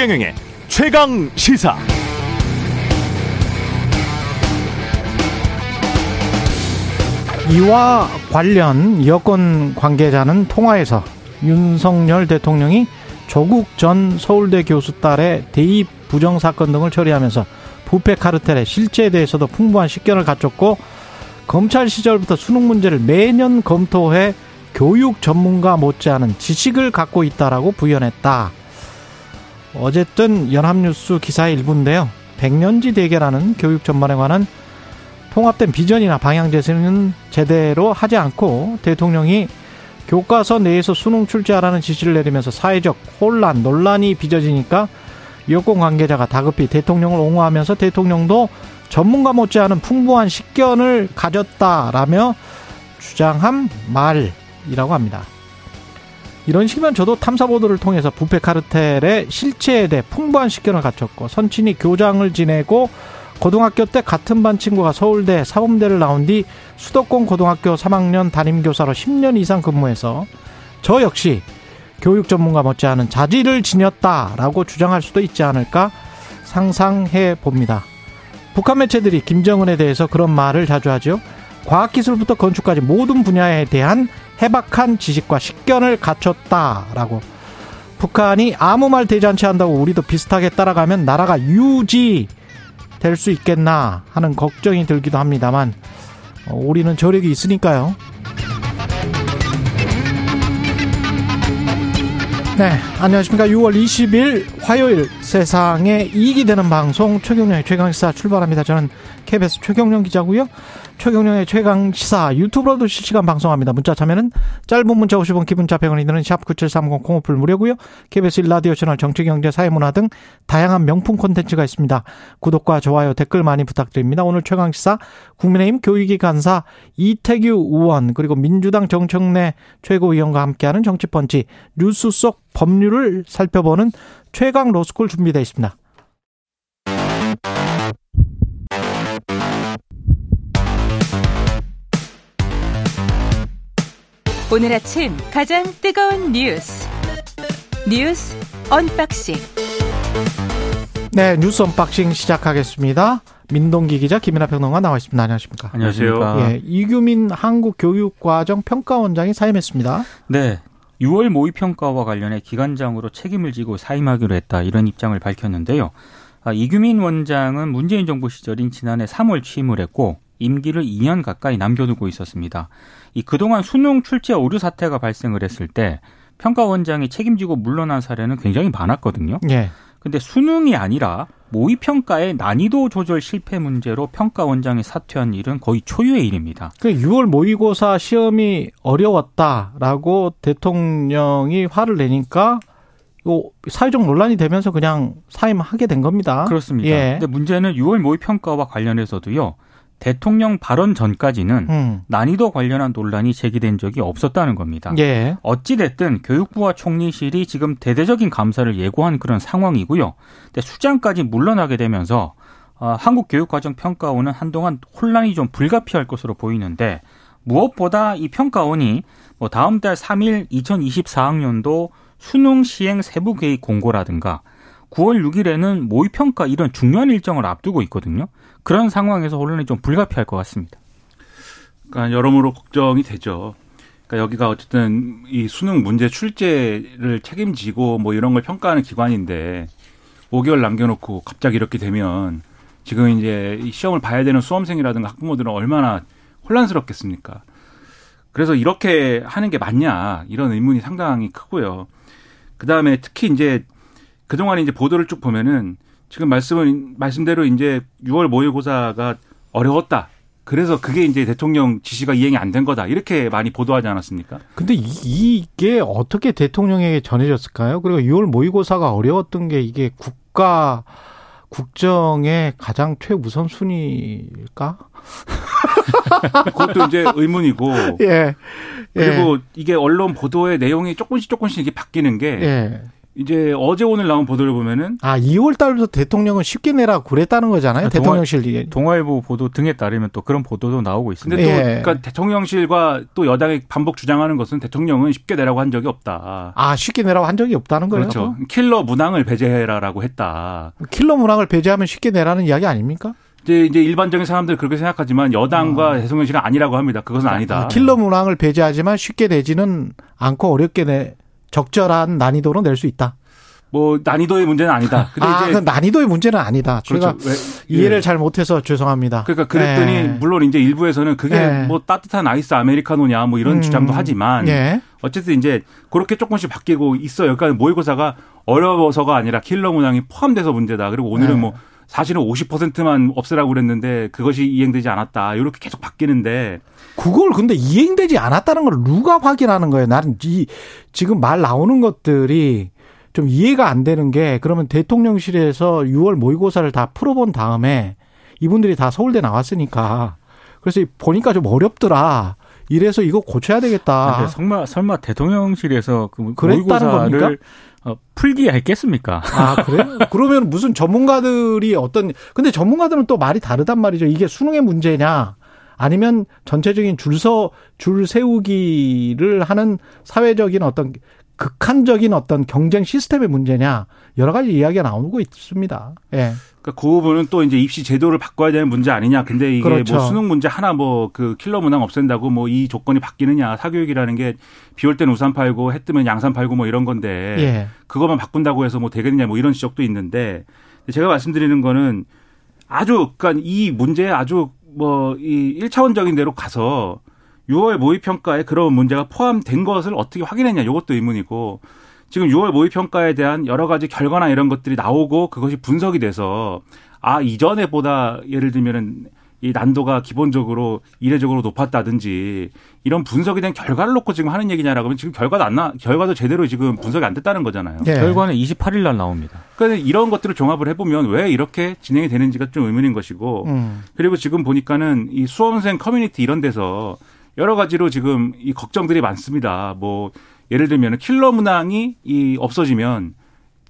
최경영의 최강 시사. 이와 관련 여권 관계자는 통화에서 윤석열 대통령이 조국 전 서울대 교수 딸의 대입 부정 사건 등을 처리하면서 부패 카르텔의 실체에 대해서도 풍부한 식견을 갖췄고 검찰 시절부터 수능 문제를 매년 검토해 교육 전문가 못지않은 지식을 갖고 있다라고 부연했다. 어쨌든 연합뉴스 기사의 일부인데요. 백년지 대결하는 교육 전반에 관한 통합된 비전이나 방향 제시는 제대로 하지 않고 대통령이 교과서 내에서 수능 출제하라는 지시를 내리면서 사회적 혼란, 논란이 빚어지니까 여권 관계자가 다급히 대통령을 옹호하면서 대통령도 전문가 못지않은 풍부한 식견을 가졌다라며 주장한 말이라고 합니다. 이런 식이면 저도 탐사보도를 통해서 부패 카르텔의 실체에 대해 풍부한 식견을 갖췄고 선친이 교장을 지내고 고등학교 때 같은 반 친구가 서울대 사범대를 나온 뒤 수도권 고등학교 3학년 담임교사로 10년 이상 근무해서 저 역시 교육 전문가 못지않은 자질을 지녔다라고 주장할 수도 있지 않을까 상상해 봅니다. 북한 매체들이 김정은에 대해서 그런 말을 자주 하죠. 과학기술부터 건축까지 모든 분야에 대한 해박한 지식과 식견을 갖췄다라고. 북한이 아무 말 대잔치 한다고 우리도 비슷하게 따라가면 나라가 유지 될 수 있겠나 하는 걱정이 들기도 합니다만 어, 우리는 저력이 있으니까요. 네, 안녕하십니까. 6월 20일 화요일 세상에 이익이 되는 방송 최경령의 최강시사 출발합니다. 저는 KBS 최경령 기자고요. 최경령의 최강 시사 유튜브로도 실시간 방송합니다. 문자 참여는 짧은 문자 50원 기본자 100원이 드는 샵 9730 콩오플 무료고요. KBS 일라디오 채널 정치 경제 사회문화 등 다양한 명품 콘텐츠가 있습니다. 구독과 좋아요 댓글 많이 부탁드립니다. 오늘 최강 시사 국민의힘 교육위 간사 이태규 의원 그리고 민주당 정청래 최고위원과 함께하는 정치펀치 뉴스 속 법률을 살펴보는 최강 로스쿨 준비되어 있습니다. 오늘 아침 가장 뜨거운 뉴스 뉴스 언박싱 네, 뉴스 언박싱 시작하겠습니다. 민동기 기자 김민하 평론가 나와 있습니다. 안녕하십니까? 안녕하세요. 예, 이규민 한국교육과정 평가원장이 사임했습니다. 네. 6월 모의 평가와 관련해 기관장으로 책임을 지고 사임하기로 했다. 이런 입장을 밝혔는데요. 아, 이규민 원장은 문재인 정부 시절인 지난해 3월 취임을 했고 임기를 2년 가까이 남겨두고 있었습니다. 이 그동안 수능 출제 오류 사태가 발생을 했을 때 평가원장이 책임지고 물러난 사례는 굉장히 많았거든요. 예. 근데 수능이 아니라 모의 평가의 난이도 조절 실패 문제로 평가원장이 사퇴한 일은 거의 초유의 일입니다. 그 6월 모의고사 시험이 어려웠다라고 대통령이 화를 내니까 이 사회적 논란이 되면서 그냥 사임하게 된 겁니다. 그렇습니다. 예. 근데 문제는 6월 모의 평가와 관련해서도요. 대통령 발언 전까지는 음. 난이도 관련한 논란이 제기된 적이 없었다는 겁니다. 예. 어찌됐든 교육부와 총리실이 지금 대대적인 감사를 예고한 그런 상황이고요. 근데 수장까지 물러나게 되면서 어, 한국교육과정평가원은 한동안 혼란이 좀 불가피할 것으로 보이는데 무엇보다 이 평가원이 뭐 다음 달 3일 2024학년도 수능 시행 세부 계획 공고라든가 9월 6일에는 모의평가 이런 중요한 일정을 앞두고 있거든요. 그런 상황에서 혼란이 좀 불가피할 것 같습니다. 그러니까 여러모로 걱정이 되죠. 그러니까 여기가 어쨌든 이 수능 문제 출제를 책임지고 뭐 이런 걸 평가하는 기관인데 5개월 남겨놓고 갑자기 이렇게 되면 지금 이제 이 시험을 봐야 되는 수험생이라든가 학부모들은 얼마나 혼란스럽겠습니까? 그래서 이렇게 하는 게 맞냐 이런 의문이 상당히 크고요. 그 다음에 특히 이제 그동안 이제 보도를 쭉 보면은 지금 말씀을 말씀대로 이제 6월 모의고사가 어려웠다. 그래서 그게 이제 대통령 지시가 이행이 안 된 거다. 이렇게 많이 보도하지 않았습니까? 근데 이, 게 어떻게 대통령에게 전해졌을까요? 그리고 6월 모의고사가 어려웠던 게 이게 국가 국정의 가장 최우선 순위일까? 그것도 이제 의문이고. 예. 그리고 이게 언론 보도의 내용이 조금씩 조금씩 이게 바뀌는 게 예. 이제 어제 오늘 나온 보도를 보면은 아, 2월 달부터 대통령은 쉽게 내라 그랬다는 거잖아요. 아, 대통령실 이게. 동아일보 보도 등에 따르면 또 그런 보도도 나오고 있습니다. 근데 또 예. 그러니까 대통령실과 또 여당이 반복 주장하는 것은 대통령은 쉽게 내라고 한 적이 없다. 아, 쉽게 내라고 한 적이 없다는 거예요. 그렇죠. 킬러 문항을 배제해라라고 했다. 킬러 문항을 배제하면 쉽게 내라는 이야기 아닙니까? 이제 이제 일반적인 사람들 은 그렇게 생각하지만 여당과 대통령실은 아니라고 합니다. 그것은 아니다. 아, 킬러 문항을 배제하지만 쉽게 내지는 않고 어렵게 내 적절한 난이도로 낼 수 있다. 뭐 난이도의 문제는 아니다. 근데 아, 이제 그 난이도의 문제는 아니다. 제가 그렇죠. 왜- 이해를 예. 잘 못해서 죄송합니다. 그러니까 그랬더니 예. 물론 이제 일부에서는 그게 예. 뭐 따뜻한 아이스 아메리카노냐 뭐 이런 음. 주장도 하지만 예. 어쨌든 이제 그렇게 조금씩 바뀌고 있어요. 그러니까 모의고사가 어려워서가 아니라 킬러 문항이 포함돼서 문제다. 그리고 오늘은 네. 뭐 사실은 50%만 없애라고 그랬는데 그것이 이행되지 않았다. 이렇게 계속 바뀌는데 그걸 근데 이행되지 않았다는 걸 누가 확인하는 거예요? 나는 이 지금 말 나오는 것들이 좀 이해가 안 되는 게 그러면 대통령실에서 6월 모의고사를 다 풀어본 다음에 이분들이 다 서울대 나왔으니까 그래서 보니까 좀 어렵더라. 이래서 이거 고쳐야 되겠다. 근데 설마 설마 대통령실에서 그 모의고사를 겁니까? 어, 풀기야 했겠습니까? 아, 그래요? 그러면 무슨 전문가들이 어떤, 근데 전문가들은 또 말이 다르단 말이죠. 이게 수능의 문제냐, 아니면 전체적인 줄서, 줄 세우기를 하는 사회적인 어떤 극한적인 어떤 경쟁 시스템의 문제냐, 여러 가지 이야기가 나오고 있습니다. 예. 그러니까 그 부분은 또 이제 입시 제도를 바꿔야 되는 문제 아니냐. 근데 이게 그렇죠. 뭐 수능 문제 하나 뭐 그 킬러 문항 없앤다고 뭐 이 조건이 바뀌느냐. 사교육이라는 게 비 올 땐 우산 팔고 해 뜨면 양산 팔고 뭐 이런 건데 예. 그것만 바꾼다고 해서 뭐 되겠느냐 뭐 이런 지적도 있는데 제가 말씀드리는 거는 아주 그러니까 이 문제에 아주 뭐 이 1차원적인 대로 가서 6월 모의 평가에 그런 문제가 포함된 것을 어떻게 확인했냐 이것도 의문이고 지금 6월 모의 평가에 대한 여러 가지 결과나 이런 것들이 나오고 그것이 분석이 돼서 아 이전에 보다 예를 들면은 이 난도가 기본적으로 이례적으로 높았다든지 이런 분석이 된 결과를 놓고 지금 하는 얘기냐라고 하면 지금 결과도 안 나, 결과도 제대로 지금 분석이 안 됐다는 거잖아요. 예. 결과는 28일 날 나옵니다. 그러니까 이런 것들을 종합을 해보면 왜 이렇게 진행이 되는지가 좀 의문인 것이고 음. 그리고 지금 보니까는 이 수험생 커뮤니티 이런 데서 여러 가지로 지금 이 걱정들이 많습니다. 뭐 예를 들면 킬러 문항이 이 없어지면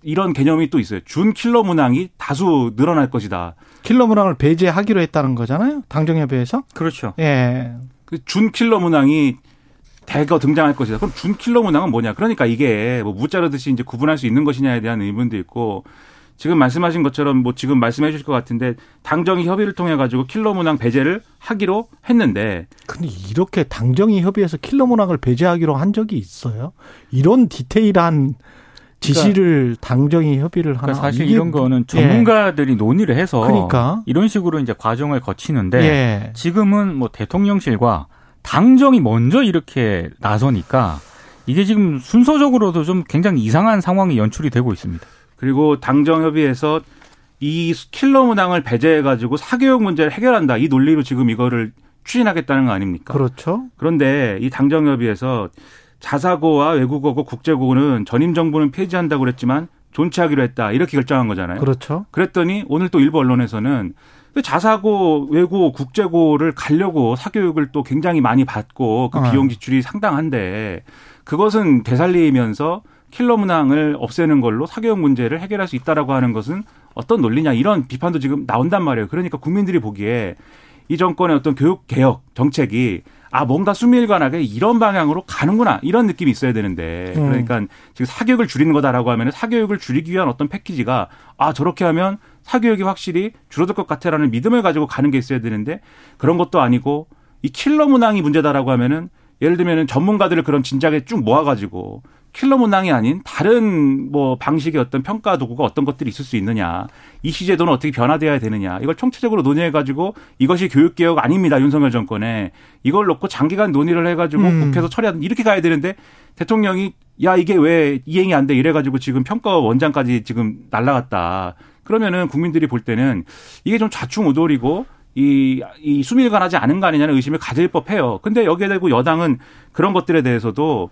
이런 개념이 또 있어요. 준 킬러 문항이 다수 늘어날 것이다. 킬러 문항을 배제하기로 했다는 거잖아요. 당정협의회에서. 그렇죠. 예. 그 준 킬러 문항이 대거 등장할 것이다. 그럼 준 킬러 문항은 뭐냐? 그러니까 이게 뭐 무자르듯이 이제 구분할 수 있는 것이냐에 대한 의문도 있고 지금 말씀하신 것처럼 뭐 지금 말씀해 주실 것 같은데 당정이 협의를 통해 가지고 킬러 문항 배제를 하기로 했는데 근데 이렇게 당정이 협의해서 킬러 문항을 배제하기로 한 적이 있어요? 이런 디테일한 지시를 당정이 협의를 하나? 그러니까 사실 이런 거는 예. 전문가들이 논의를 해서 그러니까. 이런 식으로 이제 과정을 거치는데 예. 지금은 뭐 대통령실과 당정이 먼저 이렇게 나서니까 이게 지금 순서적으로도 좀 굉장히 이상한 상황이 연출이 되고 있습니다. 그리고 당정 협의에서 이 킬러 문항을 배제해 가지고 사교육 문제를 해결한다. 이 논리로 지금 이거를 추진하겠다는 거 아닙니까? 그렇죠. 그런데 이 당정 협의에서 자사고와 외국어고 국제고는 전임 정부는 폐지한다고 그랬지만 존치하기로 했다. 이렇게 결정한 거잖아요. 그렇죠. 그랬더니 오늘 또 일부 언론에서는 그 자사고, 외고, 국제고를 가려고 사교육을 또 굉장히 많이 받고 그 어. 비용 지출이 상당한데 그것은 되살리면서 킬러 문항을 없애는 걸로 사교육 문제를 해결할 수 있다라고 하는 것은 어떤 논리냐 이런 비판도 지금 나온단 말이에요. 그러니까 국민들이 보기에 이 정권의 어떤 교육 개혁 정책이 아 뭔가 수밀관하게 이런 방향으로 가는구나 이런 느낌이 있어야 되는데 음. 그러니까 지금 사교육을 줄이는 거다라고 하면 사교육을 줄이기 위한 어떤 패키지가 아 저렇게 하면 사교육이 확실히 줄어들 것 같아라는 믿음을 가지고 가는 게 있어야 되는데 그런 것도 아니고 이 킬러 문항이 문제다라고 하면은 예를 들면은 전문가들을 그런 진작에 쭉 모아가지고 킬러 문항이 아닌 다른 뭐 방식의 어떤 평가 도구가 어떤 것들이 있을 수 있느냐 이 시 제도는 어떻게 변화돼야 되느냐 이걸 총체적으로 논의해 가지고 이것이 교육 개혁 아닙니다 윤석열 정권에 이걸 놓고 장기간 논의를 해 가지고 음. 국회에서 처리하든 이렇게 가야 되는데 대통령이 야 이게 왜 이행이 안 돼 이래 가지고 지금 평가 원장까지 지금 날라갔다 그러면은 국민들이 볼 때는 이게 좀 좌충우돌이고 이, 이 수밀관하지 않은 거 아니냐는 의심을 가질 법해요. 근데 여기에 대고 여당은 그런 것들에 대해서도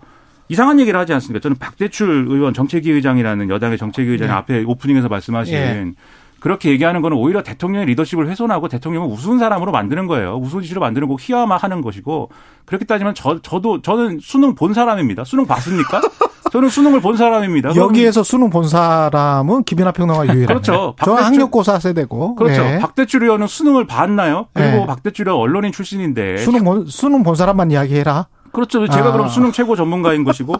이상한 얘기를 하지 않습니까? 저는 박대출 의원 정책위 의장이라는 여당의 정책위 의장이 네. 앞에 오프닝에서 말씀하신 예. 그렇게 얘기하는 거는 오히려 대통령의 리더십을 훼손하고 대통령을 우스운 사람으로 만드는 거예요. 우스운지로 만드는 거 희화화하는 것이고 그렇게 따지면 저, 저도 저는 수능 본 사람입니다. 수능 봤습니까? 저는 수능을 본 사람입니다. 여기에서 수능 본 사람은 김이나 평론가 유일하네요. 그렇죠. 저 박대출- 학력고사 세대고. 그렇죠. 예. 박대출 의원은 수능을 봤나요? 그리고 네. 박대출 의원 언론인 출신인데 수능 본, 수능 본 사람만 이야기해라. 그렇죠. 제가 아. 그럼 수능 최고 전문가인 것이고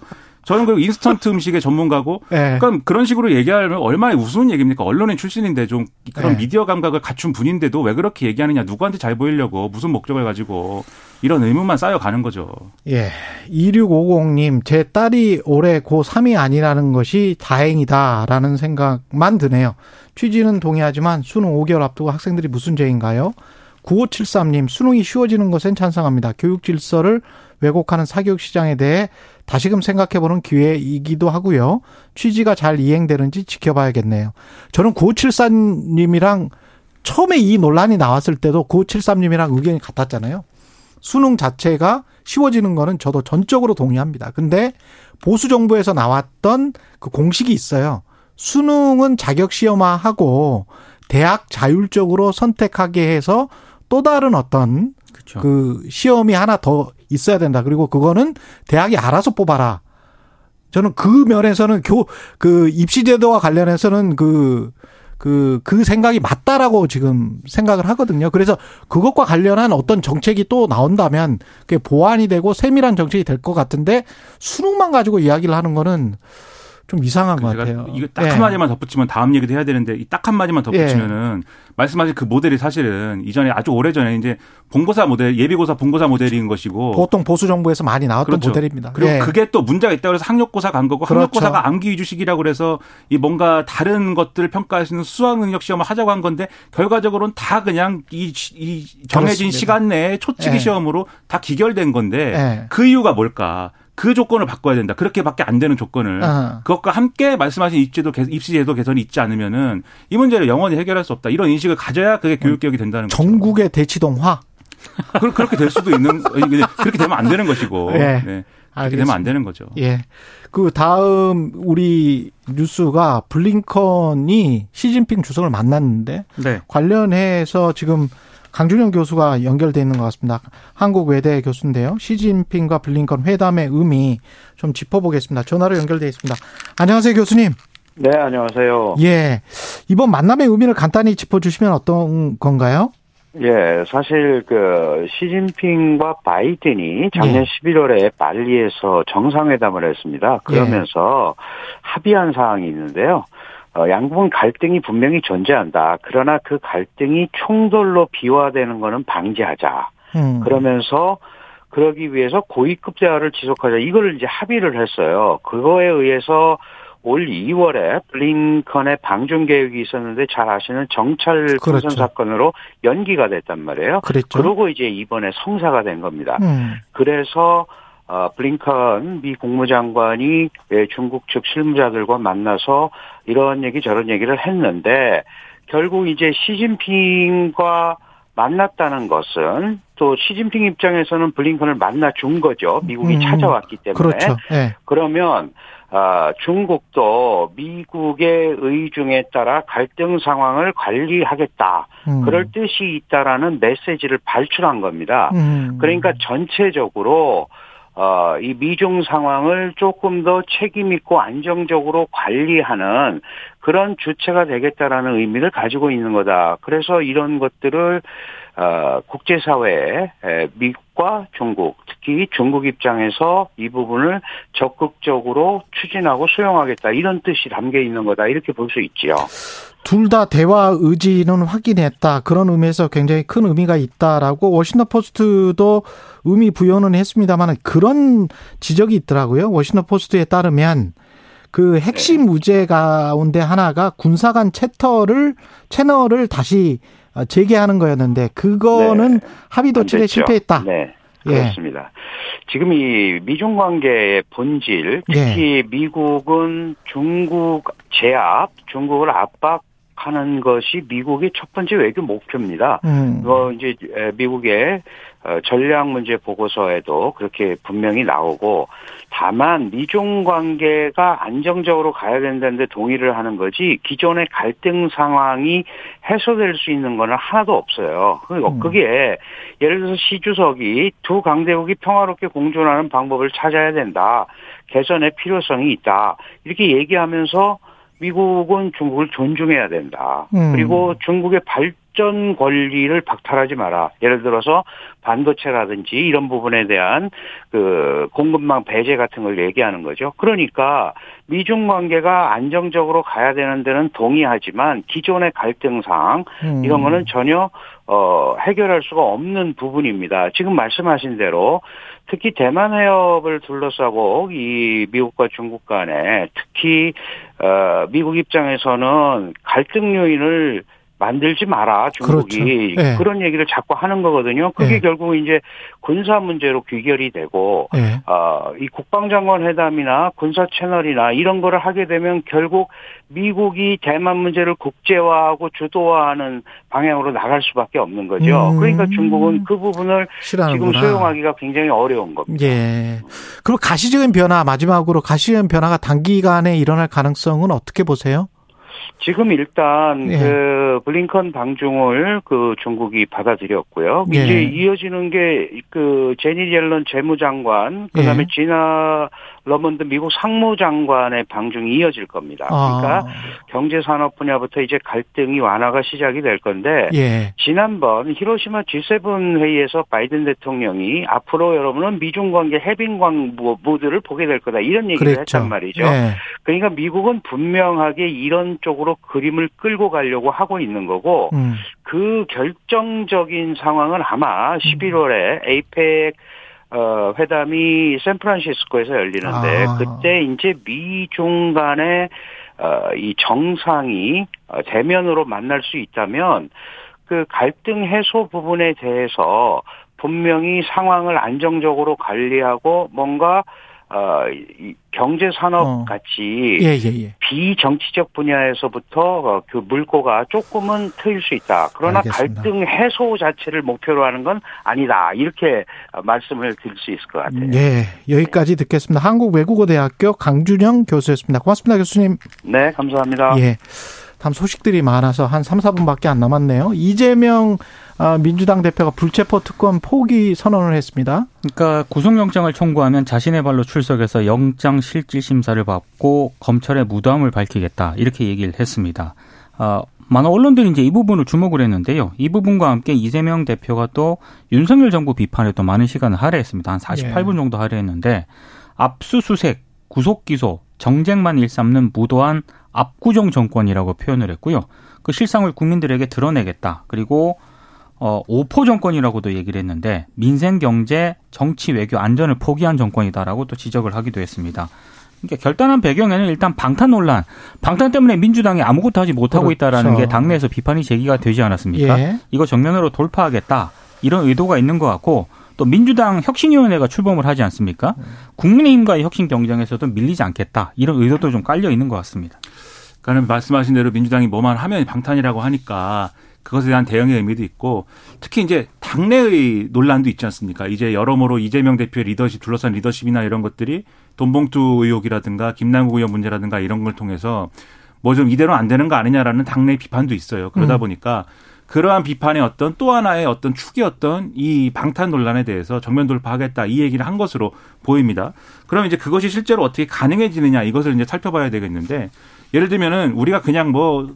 저는 그리고 인스턴트 음식의 전문가고 예. 그러니까 그런 식으로 얘기하면 얼마나 우스운 얘기입니까? 언론인 출신인데 좀 그런 네. 미디어 감각을 갖춘 분인데도 왜 그렇게 얘기하느냐? 누구한테 잘 보이려고 무슨 목적을 가지고 이런 의문만 쌓여가는 거죠. 예. 2650님, 제 딸이 올해 고3이 아니라는 것이 다행이다라는 생각만 드네요. 취지는 동의하지만 수능 5개월 앞두고 학생들이 무슨 죄인가요? 9573님, 수능이 쉬워지는 것엔 찬성합니다. 교육 질서를 왜곡하는 사교육 시장에 대해 다시금 생각해보는 기회이기도 하고요. 취지가 잘 이행되는지 지켜봐야겠네요. 저는 9574님이랑 처음에 이 논란이 나왔을 때도 9573님이랑 의견이 같았잖아요. 수능 자체가 쉬워지는 거는 저도 전적으로 동의합니다. 근데 보수 정부에서 나왔던 그 공식이 있어요. 수능은 자격 시험화하고 대학 자율적으로 선택하게 해서 또 다른 어떤 그렇죠. 그 시험이 하나 더 있어야 된다. 그리고 그거는 대학이 알아서 뽑아라. 저는 그 면에서는 교, 그 입시제도와 관련해서는 그, 그, 그 생각이 맞다라고 지금 생각을 하거든요. 그래서 그것과 관련한 어떤 정책이 또 나온다면 그게 보완이 되고 세밀한 정책이 될 것 같은데 수능만 가지고 이야기를 하는 거는 좀 이상한 것 제가 같아요. 이거 딱 예. 한마디만 덧붙이면 다음 얘기도 해야 되는데 이 딱 한마디만 덧붙이면은 말씀하신 그 모델이 사실은 이전에 아주 오래전에 이제 본고사 모델, 예비고사 본고사 모델인 것이고 보통 보수 정부에서 많이 나왔던 그렇죠. 모델입니다. 그리고 예. 그게 또 문제가 있다고 해서 학력고사 간 거고 그렇죠. 학력고사가 암기 위주식이라고 그래서 이 뭔가 다른 것들을 평가할 수 있는 수학 능력 시험을 하자고 한 건데 결과적으로는 다 그냥 이, 이 정해진 그렇습니다. 시간 내에 초치기 예. 시험으로 다 기결된 건데 예. 그 이유가 뭘까? 그 조건을 바꿔야 된다. 그렇게밖에 안 되는 조건을 어. 그것과 함께 말씀하신 입시제도 개- 입시제도 개선이 있지 않으면은 이 문제를 영원히 해결할 수 없다. 이런 인식을 가져야 그게 교육 개혁이 된다는 거죠. 전국의 대치동화. 그- 그렇게 될 수도 있는 그렇게 되면 안 되는 것이고. 예. 네. 그렇게. 되면 안 되는 거죠. 예. 그 다음 우리 뉴스가 블링컨이 시진핑 주석을 만났는데 네. 관련해서 지금 강준영 교수가 연결돼 있는 것 같습니다. 한국 외대 교수인데요. 시진핑과 블링컨 회담의 의미 좀 짚어보겠습니다. 전화로 연결돼 있습니다. 안녕하세요, 교수님. 네, 안녕하세요. 예. 이번 만남의 의미를 간단히 짚어주시면 어떤 건가요? 예, 사실 그 시진핑과 바이든이 작년 예. 11월에 발리에서 정상회담을 했습니다. 그러면서 합의한 사항이 있는데요. 어, 양국은 갈등이 분명히 존재한다. 그러나 그 갈등이 총돌로 비화되는 것은 방지하자. 음. 그러면서 그러기 위해서 고위급 대화를 지속하자. 이걸 이제 합의를 했어요. 그거에 의해서 올 2월에 블링컨의 방중 계획이 있었는데 잘 아시는 정찰 그렇죠. 풍선 사건으로 연기가 됐단 말이에요. 그랬죠. 그러고 이제 이번에 성사가 된 겁니다. 음. 그래서 어, 블링컨 미 국무장관이 예, 중국 측 실무자들과 만나서 이런 얘기 저런 얘기를 했는데 결국 이제 시진핑과 만났다는 것은 또 시진핑 입장에서는 블링컨을 만나 준 거죠. 미국이 음, 찾아왔기 때문에. 그렇죠. 예. 그러면 아, 중국도 미국의 의중에 따라 갈등 상황을 관리하겠다. 음. 그럴 뜻이 있다라는 메시지를 발출한 겁니다. 음. 그러니까 전체적으로 어, 이 미중 상황을 조금 더 책임 있고 안정적으로 관리하는 그런 주체가 되겠다라는 의미를 가지고 있는 거다. 그래서 이런 것들을 어, 국제사회에 에, 미국과 중국, 특히 중국 입장에서 이 부분을 적극적으로 추진하고 수용하겠다. 이런 뜻이 담겨 있는 거다. 이렇게 볼 수 있지요. 둘 다 대화 의지는 확인했다. 그런 의미에서 굉장히 큰 의미가 있다라고 워싱턴 포스트도 의미 부여는 했습니다만 그런 지적이 있더라고요. 워싱턴 포스트에 따르면 그 핵심 네. 의제 가운데 하나가 군사 간 채터를 채널을 다시 재개하는 거였는데 그거는 네. 합의 안 도출에. 실패했다. 네. 예. 그렇습니다. 지금 이 미중 관계의 본질, 예. 특히 미국은 중국 제압, 중국을 압박 하는 것이 미국의 첫 번째 외교 목표입니다. 음. 뭐 이제 에, 미국의 어, 전략 문제 보고서에도 그렇게 분명히 나오고 다만 미중 관계가 안정적으로 가야 된다는데 동의를 하는 거지 기존의 갈등 상황이 해소될 수 있는 거는 하나도 없어요. 그- 음. 그게 예를 들어서 시 주석이 두 강대국이 평화롭게 공존하는 방법을 찾아야 된다. 개선의 필요성이 있다. 이렇게 얘기하면서 미국은 중국을 존중해야 된다. 음. 그리고 중국의 발전 권리를 박탈하지 마라. 예를 들어서 반도체라든지 이런 부분에 대한 그 공급망 배제 같은 걸 얘기하는 거죠. 그러니까 미중 관계가 안정적으로 가야 되는 데는 동의하지만 기존의 갈등상 음. 이런 거는 전혀 어 해결할 수가 없는 부분입니다. 지금 말씀하신 대로 특히 대만 해협을 둘러싸고 이 미국과 중국 간에 특히 어 미국 입장에서는 갈등 요인을 만들지 마라 중국이 그렇죠. 예. 그런 얘기를 자꾸 하는 거거든요. 그게 예. 결국 이제 군사 문제로 귀결이 되고 예. 어, 이 국방장관 회담이나 군사 채널이나 이런 거를 하게 되면 결국 미국이 대만 문제를 국제화하고 주도화하는 방향으로 나갈 수밖에 없는 거죠. 음. 그러니까 중국은 그 부분을 지금 싫어하는구나. 수용하기가 굉장히 어려운 겁니다. 예. 그리고 가시적인 변화 마지막으로 가시적인 변화가 단기간에 일어날 가능성은 어떻게 보세요? 지금 일단 예. 그 블링컨 방중을 그 중국이 받아들였고요. 예. 이제 이어지는 게 그 재닛 옐런 재무장관, 그다음에 예. 지나 러몬도 미국 상무장관의 방중이 이어질 겁니다. 그러니까 아, 경제 산업 분야부터 이제 갈등이 완화가 시작이 될 건데 예. 지난번 히로시마 G7 회의에서 바이든 대통령이 앞으로 여러분은 미중 관계 해빙 광 모드를 보게 될 거다 이런 얘기를 그랬죠. 했단 말이죠. 예. 그러니까 미국은 분명하게 이런 쪽으로 그림을 끌고 가려고 하고 있는 거고 음. 그 결정적인 상황은 아마 11월에 에이펙 어, 회담이 샌프란시스코에서 열리는데 아. 그때 이제 미중 간의 어, 이 정상이 어, 대면으로 만날 수 있다면 그 갈등 해소 부분에 대해서 분명히 상황을 안정적으로 관리하고 뭔가 어, 이 경제 산업 어. 같이 예, 예, 예. 비정치적 분야에서부터 어, 그 물꼬가 조금은 트일 수 있다. 그러나 알겠습니다. 갈등 해소 자체를 목표로 하는 건 아니다. 이렇게 어, 말씀을 드릴 수 있을 것 같아요. 예, 여기까지 듣겠습니다. 한국외국어대학교 강준영 교수였습니다. 고맙습니다, 교수님. 네, 감사합니다. 예. 다음 소식들이 많아서 한 3, 4분밖에 안 남았네요. 이재명 아, 민주당 대표가 불체포 특권 포기 선언을 했습니다. 그러니까 구속영장을 청구하면 자신의 발로 출석해서 영장 실질 심사를 받고 검찰의 무도함을 밝히겠다 이렇게 얘기를 했습니다. 어, 많은 언론들이 이제 이 부분을 주목을 했는데요. 이 부분과 함께 이재명 대표가 또 윤석열 정부 비판에 또 많은 시간을 할애했습니다. 한 48분 정도 할애했는데 압수수색, 구속기소, 정쟁만 일삼는 무도한 압구정 정권이라고 표현을 했고요. 그 실상을 국민들에게 드러내겠다. 그리고 어, 오포 정권이라고도 얘기를 했는데 민생 경제, 정치 외교 안전을 포기한 정권이다라고 또 지적을 하기도 했습니다. 그러니까 결단한 배경에는 일단 방탄 논란, 방탄 때문에 민주당이 아무것도 하지 못하고 그렇죠. 있다라는 게 당내에서 비판이 제기가 되지 않았습니까? 예. 이거 정면으로 돌파하겠다 이런 의도가 있는 것 같고 또 민주당 혁신위원회가 출범을 하지 않습니까? 국민의힘과의 혁신 경쟁에서도 밀리지 않겠다 이런 의도도 좀 깔려 있는 것 같습니다. 그러니까 말씀하신 대로 민주당이 뭐만 하면 방탄이라고 하니까 그것에 대한 대응의 의미도 있고 특히 이제 당내의 논란도 있지 않습니까? 이제 여러모로 이재명 대표의 리더십 둘러싼 리더십이나 이런 것들이 돈봉투 의혹이라든가 김남국 의원 문제라든가 이런 걸 통해서 뭐 좀 이대로 안 되는 거 아니냐라는 당내 비판도 있어요. 그러다 음. 보니까 그러한 비판의 어떤 또 하나의 어떤 축이었던 이 방탄 논란에 대해서 정면 돌파하겠다 이 얘기를 한 것으로 보입니다. 그럼 이제 그것이 실제로 어떻게 가능해지느냐 이것을 이제 살펴봐야 되겠는데 예를 들면은 우리가 그냥 뭐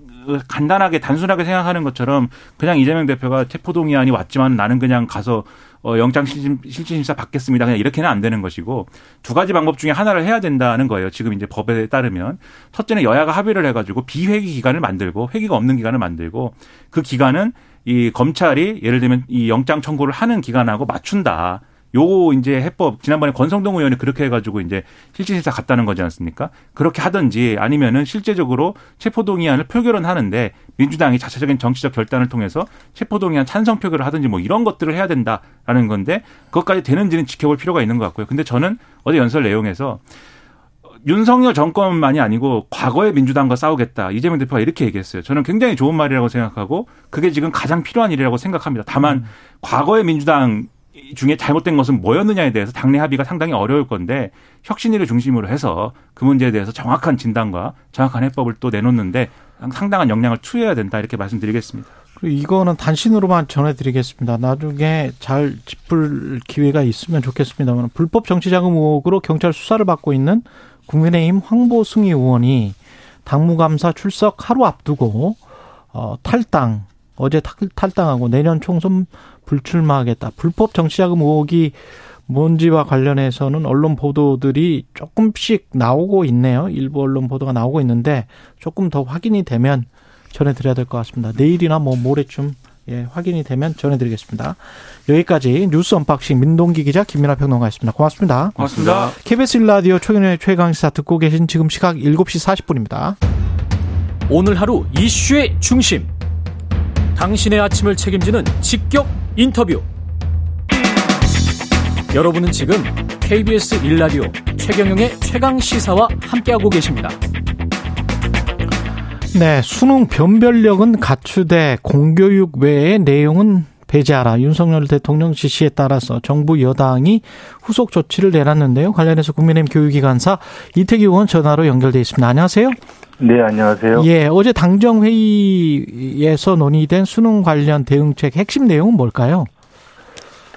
간단하게 단순하게 생각하는 것처럼 그냥 이재명 대표가 체포동의안이 왔지만 나는 그냥 가서 어 영장 실질 실질 심사 받겠습니다. 그냥 이렇게는 안 되는 것이고 두 가지 방법 중에 하나를 해야 된다는 거예요. 지금 이제 법에 따르면 첫째는 여야가 합의를 해가지고 비회기 기간을 만들고 회기가 없는 기간을 만들고 그 기간은 이 검찰이 예를 들면 이 영장 청구를 하는 기간하고 맞춘다. 요 이제 해법 지난번에 권성동 의원이 그렇게 해가지고 이제 실질심사 갔다는 거지 않습니까? 그렇게 하든지 아니면은 실제적으로 체포동의안을 표결은 하는데 민주당이 자체적인 정치적 결단을 통해서 체포동의안 찬성 표결을 하든지 뭐 이런 것들을 해야 된다라는 건데 그것까지 되는지는 지켜볼 필요가 있는 것 같고요. 근데 저는 어제 연설 내용에서 윤석열 정권만이 아니고 과거의 민주당과 싸우겠다. 이재명 대표가 이렇게 얘기했어요. 저는 굉장히 좋은 말이라고 생각하고 그게 지금 가장 필요한 일이라고 생각합니다. 다만 과거의 민주당 중에 잘못된 것은 뭐였느냐에 대해서 당내 합의가 상당히 어려울 건데 혁신위를 중심으로 해서 그 문제에 대해서 정확한 진단과 정확한 해법을 또 내놓는데 상당한 역량을 투여해야 된다 이렇게 말씀드리겠습니다. 그리고 이거는 단신으로만 전해드리겠습니다. 나중에 잘 짚을 기회가 있으면 좋겠습니다만 불법 정치자금 의혹으로 경찰 수사를 받고 있는 국민의힘 황보승희 의원이 당무감사 출석 하루 앞두고 어, 탈당 어제 탈당하고 내년 총선 불출마하겠다. 불법 정치자금 의혹이 뭔지와 관련해서는 언론 보도들이 조금씩 나오고 있네요. 일부 언론 보도가 나오고 있는데 조금 더 확인이 되면 전해드려야 될 것 같습니다. 내일이나 뭐 모레쯤 예, 확인이 되면 전해드리겠습니다. 여기까지 뉴스 unboxing 민동기 기자 김민아 평론가였습니다. 고맙습니다. 고맙습니다. KBS 일라디오 최경영의 최강시사 듣고 계신 지금 시각 7시 40분입니다. 오늘 하루 이슈의 중심. 당신의 아침을 책임지는 직격 인터뷰. 여러분은 지금 KBS 일라디오 최경영의 최강 시사와 함께하고 계십니다. 네, 수능 변별력은 갖추되 공교육 외의 내용은 배제하라. 윤석열 대통령 지시에 따라서 정부 여당이 후속 조치를 내놨는데요. 관련해서 국민의힘 교육기관사 이태기 의원 전화로 연결돼 있습니다. 안녕하세요. 네, 안녕하세요. 예, 어제 당정 회의에서 논의된 수능 관련 대응책 핵심 내용은 뭘까요?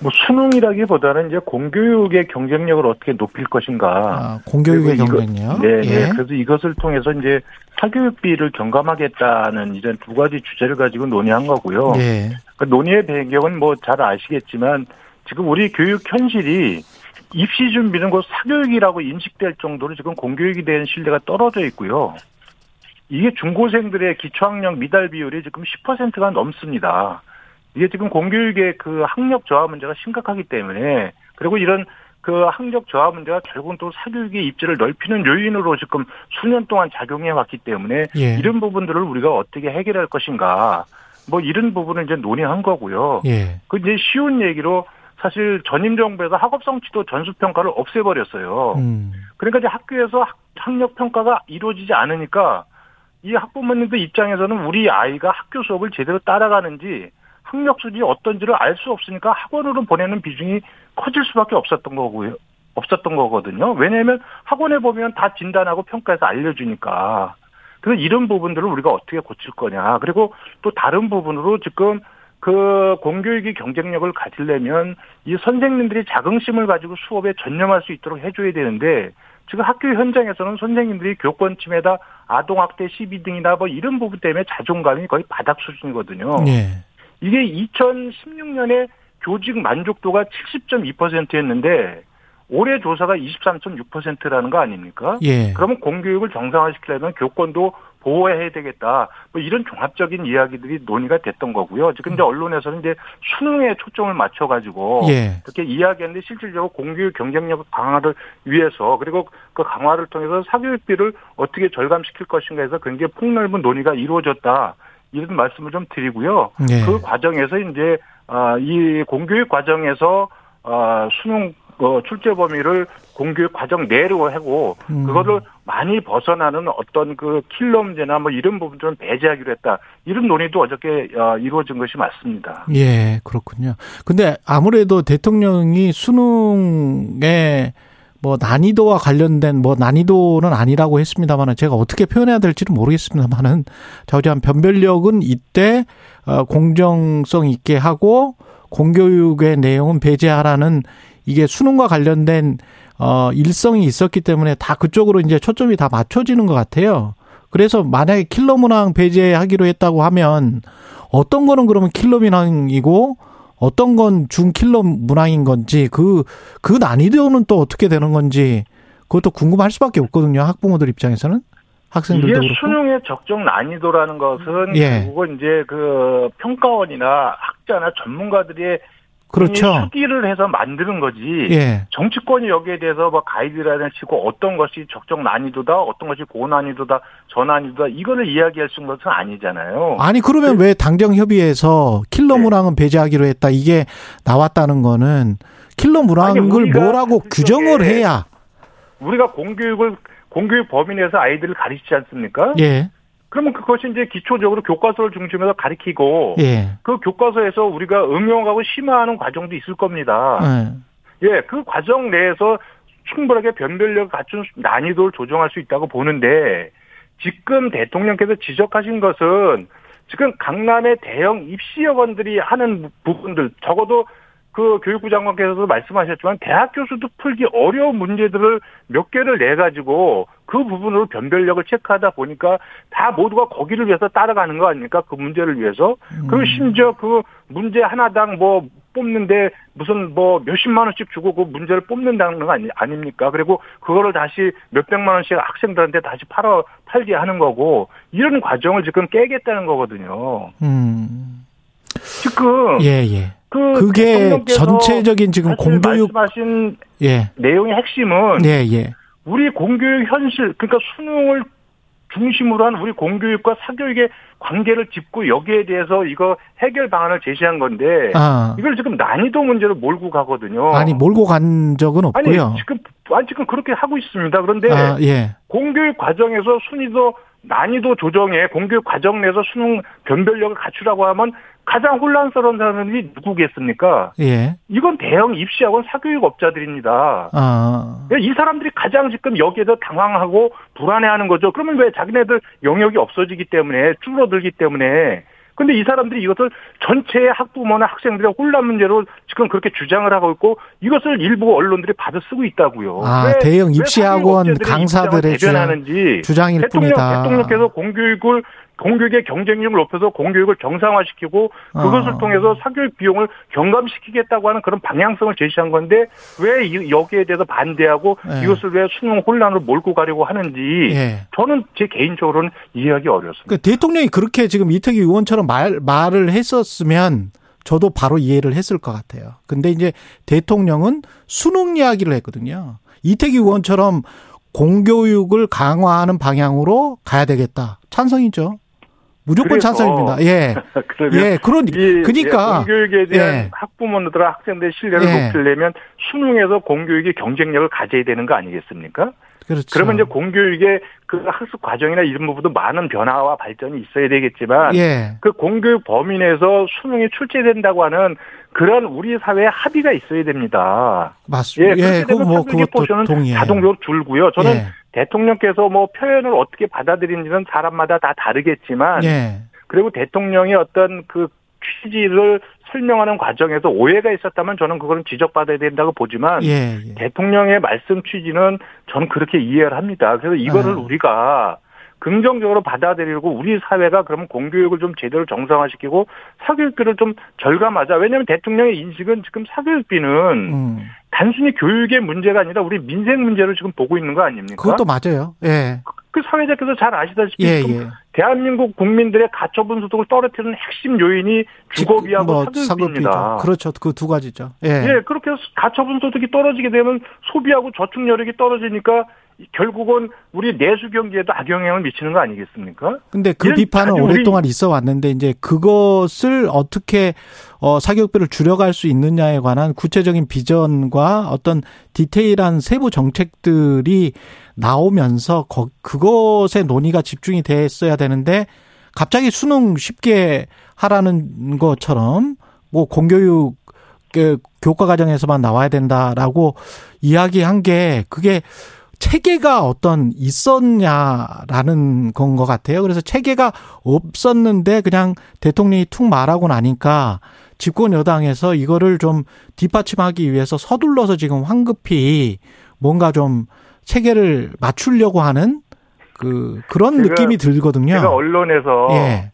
뭐 수능이라기보다는 이제 공교육의 경쟁력을 어떻게 높일 것인가. 아, 공교육의 경쟁력. 네, 예. 네. 그래서 이것을 통해서 이제 사교육비를 경감하겠다는 이런 두 가지 주제를 가지고 논의한 거고요. 예. 그 논의의 배경은 뭐 잘 아시겠지만 지금 우리 교육 현실이 입시 준비는 곧 사교육이라고 인식될 정도로 지금 공교육에 대한 신뢰가 떨어져 있고요. 이게 중고생들의 기초학력 미달 비율이 지금 10%가 넘습니다. 이게 지금 공교육의 그 학력 저하 문제가 심각하기 때문에 그리고 이런 그 학력 저하 문제가 결국은 또 사교육의 입지를 넓히는 요인으로 지금 수년 동안 작용해 왔기 때문에 예. 이런 부분들을 우리가 어떻게 해결할 것인가 뭐 이런 부분을 이제 논의한 거고요. 예. 그 이제 쉬운 얘기로 사실 전임 정부에서 학업성 지도 전수 평가를 없애버렸어요. 음. 그러니까 이제 학교에서 학- 학력 평가가 이루어지지 않으니까 이 학부모님들 입장에서는 우리 아이가 학교 수업을 제대로 따라가는지 학력 수준이 어떤지를 알 수 없으니까 학원으로 보내는 비중이 커질 수밖에 없었던 거고요. 없었던 거거든요. 왜냐하면 학원에 보면 다 진단하고 평가해서 알려주니까. 그래서 이런 부분들을 우리가 어떻게 고칠 거냐. 그리고 또 다른 부분으로 지금 그 공교육의 경쟁력을 가지려면 이 선생님들이 자긍심을 가지고 수업에 전념할 수 있도록 해줘야 되는데 지금 학교 현장에서는 선생님들이 교권 침해다, 아동학대 시비 등이나 뭐 이런 부분 때문에 자존감이 거의 바닥 수준이거든요. 예. 이게 2016년에 교직 만족도가 70.2%였는데 올해 조사가 23.6%라는 거 아닙니까? 예. 그러면 공교육을 정상화시키려면 교권도 보호해야 되겠다. 뭐 이런 종합적인 이야기들이 논의가 됐던 거고요. 지금 이제 언론에서는 이제 수능에 초점을 맞춰가지고 예. 그렇게 이야기했는데 실질적으로 공교육 경쟁력 강화를 위해서 그리고 그 강화를 통해서 사교육비를 어떻게 절감시킬 것인가 해서 굉장히 폭넓은 논의가 이루어졌다. 이런 말씀을 좀 드리고요. 예. 그 과정에서 이제 아, 이 공교육 과정에서 아, 수능 어, 출제 범위를 공교육 과정 내로 하고 음. 그거를 많이 벗어나는 어떤 그 킬러 문제나 뭐 이런 부분들은 배제하기로 했다. 이런 논의도 어저께 어, 이루어진 것이 맞습니다. 예, 그렇군요. 근데 아무래도 대통령이 수능에 뭐 난이도와 관련된 뭐 난이도는 아니라고 했습니다만은 제가 어떻게 표현해야 될지는 모르겠습니다만은 저지한 변별력은 이때 어 공정성 있게 하고 공교육의 내용은 배제하라는 이게 수능과 관련된 어 일성이 있었기 때문에 다 그쪽으로 이제 초점이 다 맞춰지는 것 같아요. 그래서 만약에 킬러 문항 배제하기로 했다고 하면 어떤 거는 그러면 킬러 문항이고 어떤 건 중킬러 문항인 건지 그, 그 난이도는 또 어떻게 되는 건지 그것도 궁금할 수밖에 없거든요. 학부모들 입장에서는. 학생들도 이게 그렇고. 수능의 적정 난이도라는 것은 예. 결국은 이제 그 평가원이나 학자나 전문가들의 그렇죠. 수기를 해서 만드는 거지. 예. 정치권이 여기에 대해서 뭐 가이드라인을 치고 어떤 것이 적정 난이도다, 어떤 것이 고난이도다, 저난이도다 이거를 이야기할 수 있는 것은 아니잖아요. 아니 그러면 왜 당정 협의에서 킬러 네. 문항은 배제하기로 했다 이게 나왔다는 거는 킬러 문항을 뭐라고 그쪽에 규정을 해야 우리가 공교육을 공교육 범위 내에서 아이들을 가르치지 않습니까? 예. 그러면 그것이 이제 기초적으로 교과서를 중심해서 가르치고 예. 그 교과서에서 우리가 응용하고 심화하는 과정도 있을 겁니다. 예. 예, 그 과정 내에서 충분하게 변별력을 갖춘 난이도를 조정할 수 있다고 보는데 지금 대통령께서 지적하신 것은 지금 강남의 대형 입시학원들이 하는 부분들 적어도 그 교육부 장관께서도 말씀하셨지만 대학 교수도 풀기 어려운 문제들을 몇 개를 내 가지고 그 부분으로 변별력을 체크하다 보니까 다 모두가 거기를 위해서 따라가는 거 아닙니까? 그 문제를 위해서. 그리고 심지어 그 문제 하나당 뭐 뽑는데 무슨 뭐 몇십만 원씩 주고 그 문제를 뽑는다는 거 아니, 아닙니까? 그리고 그거를 다시 몇백만 원씩 학생들한테 다시 팔아, 팔게 하는 거고 이런 과정을 지금 깨겠다는 거거든요. 음. 지금. 예, 예. 그 그게 전체적인 지금 공교육 말씀하신 예. 내용의 핵심은 예, 예. 우리 공교육 현실 그러니까 수능을 중심으로 한 우리 공교육과 사교육의 관계를 짚고 여기에 대해서 이거 해결 방안을 제시한 건데 아. 이걸 지금 난이도 문제로 몰고 가거든요. 아니 몰고 간 적은 아니, 없고요. 지금 아니 지금 그렇게 하고 있습니다. 그런데 아, 예. 공교육 과정에서 순위도 난이도 조정에 공교육 과정 내에서 수능 변별력을 갖추라고 하면 가장 혼란스러운 사람이 누구겠습니까? 예. 이건 대형 입시학원 사교육업자들입니다. 아. 이 사람들이 가장 지금 여기에서 당황하고 불안해하는 거죠. 그러면 왜 자기네들 영역이 없어지기 때문에 줄어들기 때문에 근데 이 사람들이 이것을 전체의 학부모나 학생들의 혼란 문제로 지금 그렇게 주장을 하고 있고 이것을 일부 언론들이 받아 쓰고 있다고요. 아, 왜- 대형 왜 입시학원 강사들의 입장을 대변하는지 주장일 대통령, 뿐이다. 대통령께서 공교육을 공교육의 경쟁력을 높여서 공교육을 정상화시키고 그것을 어. 통해서 사교육 비용을 경감시키겠다고 하는 그런 방향성을 제시한 건데 왜 이- 여기에 대해서 반대하고 예. 이것을 왜 수능 혼란으로 몰고 가려고 하는지 예. 저는 제 개인적으로는 이해하기 어렵습니다. 그 대통령이 그렇게 지금 이태기 의원처럼 말 말을 했었으면 저도 바로 이해를 했을 것 같아요. 근데 이제 대통령은 수능 이야기를 했거든요. 이태기 의원처럼 공교육을 강화하는 방향으로 가야 되겠다. 찬성이죠. 무조건 찬성입니다. 예. 예, 그런 이 그러니까 공교육에 대한 예. 학부모들과 학생들의 신뢰를 예. 높이려면 수능에서 공교육의 경쟁력을 가져야 되는 거 아니겠습니까? 그렇죠. 그러면 이제 공교육의 그 학습 과정이나 이런 부분도 많은 변화와 발전이 있어야 되겠지만 예. 그 공교육 범위 내에서 수능이 출제된다고 하는 그런 우리 사회의 합의가 있어야 됩니다. 맞습니다. 예, 예, 뭐 사교육의 그것도 포션은 동의해요. 자동적으로 줄고요. 저는 예. 대통령께서 뭐 표현을 어떻게 받아들이는지는 사람마다 다 다르겠지만 예. 그리고 대통령의 어떤 그 취지를 설명하는 과정에서 오해가 있었다면 저는 그거는 지적받아야 된다고 보지만 예. 예. 대통령의 말씀 취지는 저는 그렇게 이해를 합니다. 그래서 이거를 아. 우리가 긍정적으로 받아들이고 우리 사회가 그러면 공교육을 좀 제대로 정상화시키고 사교육비를 좀 절감하자. 왜냐하면 대통령의 인식은 지금 사교육비는 음. 단순히 교육의 문제가 아니라 우리 민생 문제로 지금 보고 있는 거 아닙니까? 그것도 맞아요. 예. 그 사회자께서 잘 아시다시피 예, 예. 대한민국 국민들의 가처분 소득을 떨어뜨리는 핵심 요인이 주거비하고 뭐 사교육비입니다. 사교육비죠. 그렇죠. 그 두 가지죠. 예. 예, 그렇게 해서 가처분 소득이 떨어지게 되면 소비하고 저축 여력이 떨어지니까 결국은 우리 내수 경제에도 악영향을 미치는 거 아니겠습니까? 근데 그 비판은 오랫동안 있어 왔는데 이제 그것을 어떻게 어 사교육비를 줄여갈 수 있느냐에 관한 구체적인 비전과 어떤 디테일한 세부 정책들이 나오면서 거, 그것에 논의가 집중이 됐어야 되는데 갑자기 수능 쉽게 하라는 것처럼 뭐 공교육 그 교과 과정에서만 나와야 된다라고 이야기한 게 그게 체계가 어떤 있었냐라는 건 것 같아요. 그래서 체계가 없었는데 그냥 대통령이 툭 말하고 나니까 집권 여당에서 이거를 좀 뒷받침하기 위해서 서둘러서 지금 황급히 뭔가 좀 체계를 맞추려고 하는 그 그런 제가- 느낌이 들거든요. 제가 언론에서 예.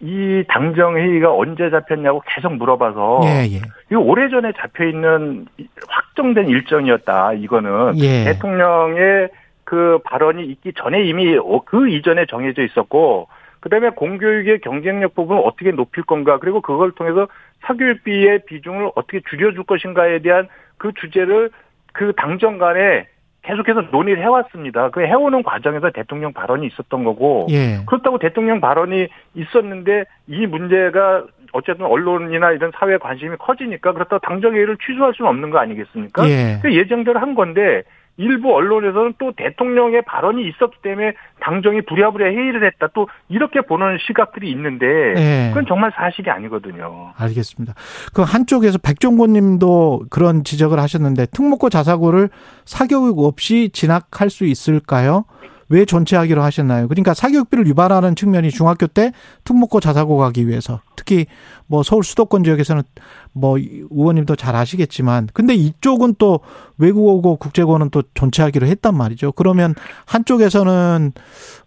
이 당정 회의가 언제 잡혔냐고 계속 물어봐서 예, 예. 이거 오래전에 잡혀 있는 확정된 일정이었다. 이거는 예. 대통령의 그 발언이 있기 전에 이미 그 이전에 정해져 있었고 그다음에 공교육의 경쟁력 부분을 어떻게 높일 건가 그리고 그걸 통해서 사교육비의 비중을 어떻게 줄여줄 것인가에 대한 그 주제를 그 당정 간에 계속해서 논의를 해왔습니다. 그 해오는 과정에서 대통령 발언이 있었던 거고 예. 그렇다고 대통령 발언이 있었는데 이 문제가 어쨌든 언론이나 이런 사회 관심이 커지니까 그렇다고 당정회의를 취소할 수는 없는 거 아니겠습니까? 예. 그 예정대로 한 건데 일부 언론에서는 또 대통령의 발언이 있었기 때문에 당정이 부랴부랴 회의를 했다. 또 이렇게 보는 시각들이 있는데 예. 그건 정말 사실이 아니거든요. 알겠습니다. 그 한쪽에서 백종원 님도 그런 지적을 하셨는데 특목고 자사고를 사교육 없이 진학할 수 있을까요? 왜 존치하기로 하셨나요? 그러니까 사교육비를 유발하는 측면이 중학교 때 특목고 자사고 가기 위해서 특히 뭐 서울 수도권 지역에서는 뭐 의원님도 잘 아시겠지만 근데 이쪽은 또 외국어고 국제고는 또 존치하기로 했단 말이죠. 그러면 한쪽에서는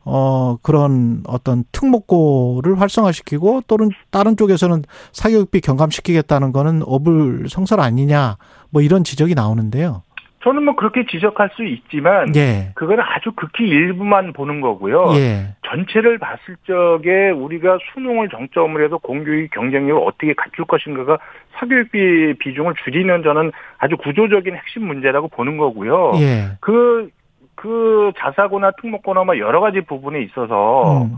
어 그런 어떤 특목고를 활성화시키고 또는 다른 쪽에서는 사교육비 경감시키겠다는 거는 어불성설 아니냐 뭐 이런 지적이 나오는데요. 저는 뭐 그렇게 지적할 수 있지만 예. 그거는 아주 극히 일부만 보는 거고요. 예. 전체를 봤을 적에 우리가 수능을 정점으로 해서 공교육 경쟁력을 어떻게 갖출 것인가가 사교육비 비중을 줄이는 저는 아주 구조적인 핵심 문제라고 보는 거고요. 예. 그, 그 자사고나 특목고나 뭐 여러 가지 부분에 있어서 음.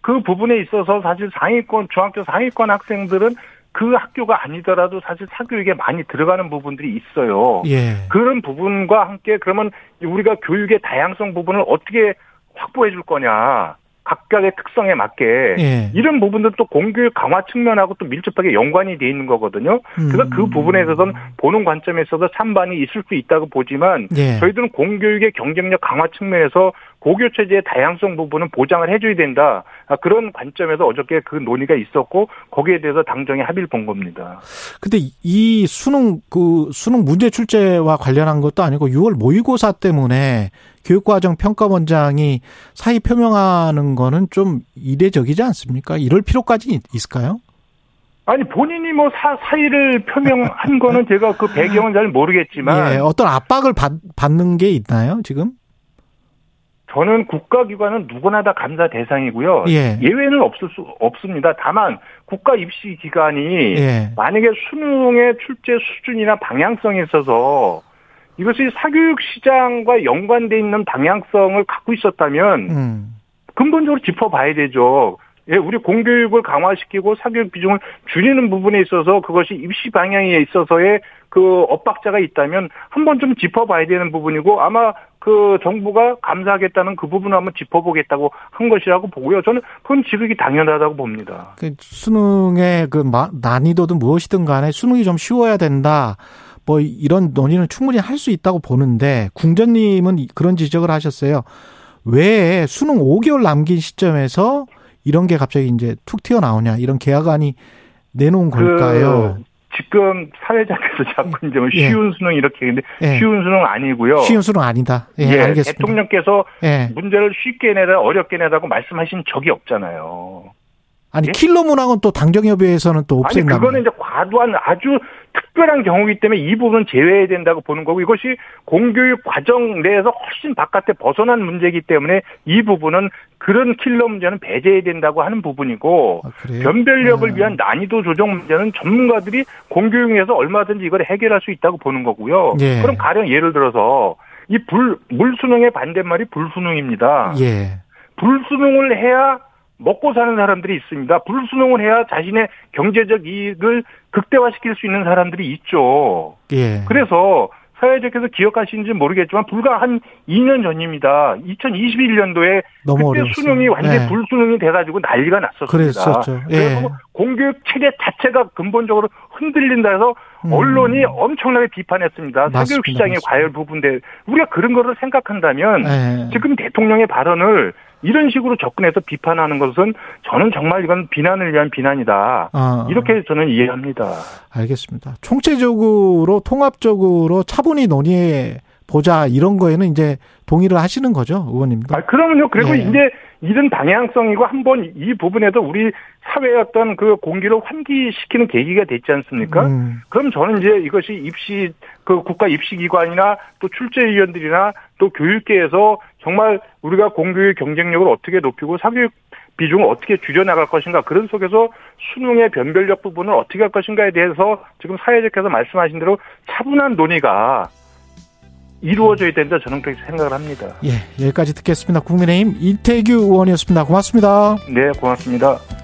그 부분에 있어서 사실 상위권, 중학교 상위권 학생들은 그 학교가 아니더라도 사실 사교육에 많이 들어가는 부분들이 있어요. 예. 그런 부분과 함께 그러면 우리가 교육의 다양성 부분을 어떻게 확보해 줄 거냐. 각각의 특성에 맞게 예. 이런 부분도 또 공교육 강화 측면하고 또 밀접하게 연관이 돼 있는 거거든요. 그래서 그 음. 부분에 있어서는 보는 관점에 있어서 찬반이 있을 수 있다고 보지만 예. 저희들은 공교육의 경쟁력 강화 측면에서 고교 체제의 다양성 부분은 보장을 해줘야 된다. 아, 그런 관점에서 어저께 그 논의가 있었고 거기에 대해서 당정이 합의를 본 겁니다. 근데 이 수능 그 수능 문제 출제와 관련한 것도 아니고 6월 모의고사 때문에 교육과정 평가원장이 사의 표명하는 거는 좀 이례적이지 않습니까? 이럴 필요까지 있을까요? 아니 본인이 뭐 사, 사의를 표명한 거는 제가 그 배경은 잘 모르겠지만 예, 어떤 압박을 받, 받는 게 있나요, 지금? 저는 국가기관은 누구나 다 감사 대상이고요. 예. 예외는 없을 수 없습니다. 다만 국가 입시 기관이 예. 만약에 수능의 출제 수준이나 방향성에 있어서 이것이 사교육 시장과 연관돼 있는 방향성을 갖고 있었다면 음. 근본적으로 짚어봐야 되죠. 예, 우리 공교육을 강화시키고 사교육 비중을 줄이는 부분에 있어서 그것이 입시 방향에 있어서의 그 엇박자가 있다면 한번 좀 짚어봐야 되는 부분이고 아마 그 정부가 감사하겠다는 그 부분을 한번 짚어보겠다고 한 것이라고 보고요. 저는 그건 지극히 당연하다고 봅니다. 그 수능의 그 마- 난이도든 무엇이든 간에 수능이 좀 쉬워야 된다. 뭐 이런 논의는 충분히 할 수 있다고 보는데 궁전님은 그런 지적을 하셨어요. 왜 수능 5개월 남긴 시점에서 이런 게 갑자기 이제 툭 튀어나오냐 이런 계약안이 내놓은 걸까요? 그 지금 사회자께서 자꾸 이제 뭐 예. 쉬운 수능 이렇게 했는데 예. 쉬운 수능 아니고요. 쉬운 수능 아니다. 예, 예, 알겠습니다. 대통령께서 예. 문제를 쉽게 내라 어렵게 내라고 말씀하신 적이 없잖아요. 아니 예? 킬러 문항은 또 당정협의회에서는 또 아니 없앤다. 그거는 이제 과도한 아주 특별한 경우이기 때문에 이 부분은 제외해야 된다고 보는 거고 이것이 공교육 과정 내에서 훨씬 바깥에 벗어난 문제이기 때문에 이 부분은 그런 킬러 문제는 배제해야 된다고 하는 부분이고 아? 변별력을 아. 위한 난이도 조정 문제는 전문가들이 공교육에서 얼마든지 이걸 해결할 수 있다고 보는 거고요. 예. 그럼 가령 예를 들어서 이 불 물수능의 반대말이 불수능입니다. 예. 불수능을 해야 먹고 사는 사람들이 있습니다. 불수능을 해야 자신의 경제적 이익을 극대화시킬 수 있는 사람들이 있죠. 예. 그래서 사회적에서 기억하시는지 모르겠지만 불과 한 2년 전입니다. 2021년도에 너무 그때 어려웠어요. 수능이 완전히 네. 불수능이 돼가지고 난리가 났었습니다. 그랬었죠. 예. 그래서 공교육 체계 자체가 근본적으로 흔들린다 해서 음. 언론이 엄청나게 비판했습니다. 사교육 시장의. 과열 부분들 우리가 그런 거를 생각한다면 예. 지금 대통령의 발언을 이런 식으로 접근해서 비판하는 것은 저는 정말 이건 비난을 위한 비난이다. 아. 이렇게 저는 이해합니다. 알겠습니다. 총체적으로 통합적으로 차분히 논의해 보자 이런 거에는 이제 동의를 하시는 거죠, 의원님도. 아, 그러면요. 그리고 예. 이제 이런 방향성이고 한번 이 부분에도 우리 사회의 어떤 그 공기를 환기시키는 계기가 됐지 않습니까? 음. 그럼 저는 이제 이것이 입시 그 국가 입시기관이나 또 출제위원들이나 또 교육계에서 정말 우리가 공교육 경쟁력을 어떻게 높이고 사교육 비중을 어떻게 줄여나갈 것인가 그런 속에서 수능의 변별력 부분을 어떻게 할 것인가에 대해서 지금 사회적에서 말씀하신 대로 차분한 논의가 이루어져야 된다 저는 그렇게 생각을 합니다. 예, 여기까지 듣겠습니다. 국민의힘 이태규 의원이었습니다. 고맙습니다. 네, 고맙습니다.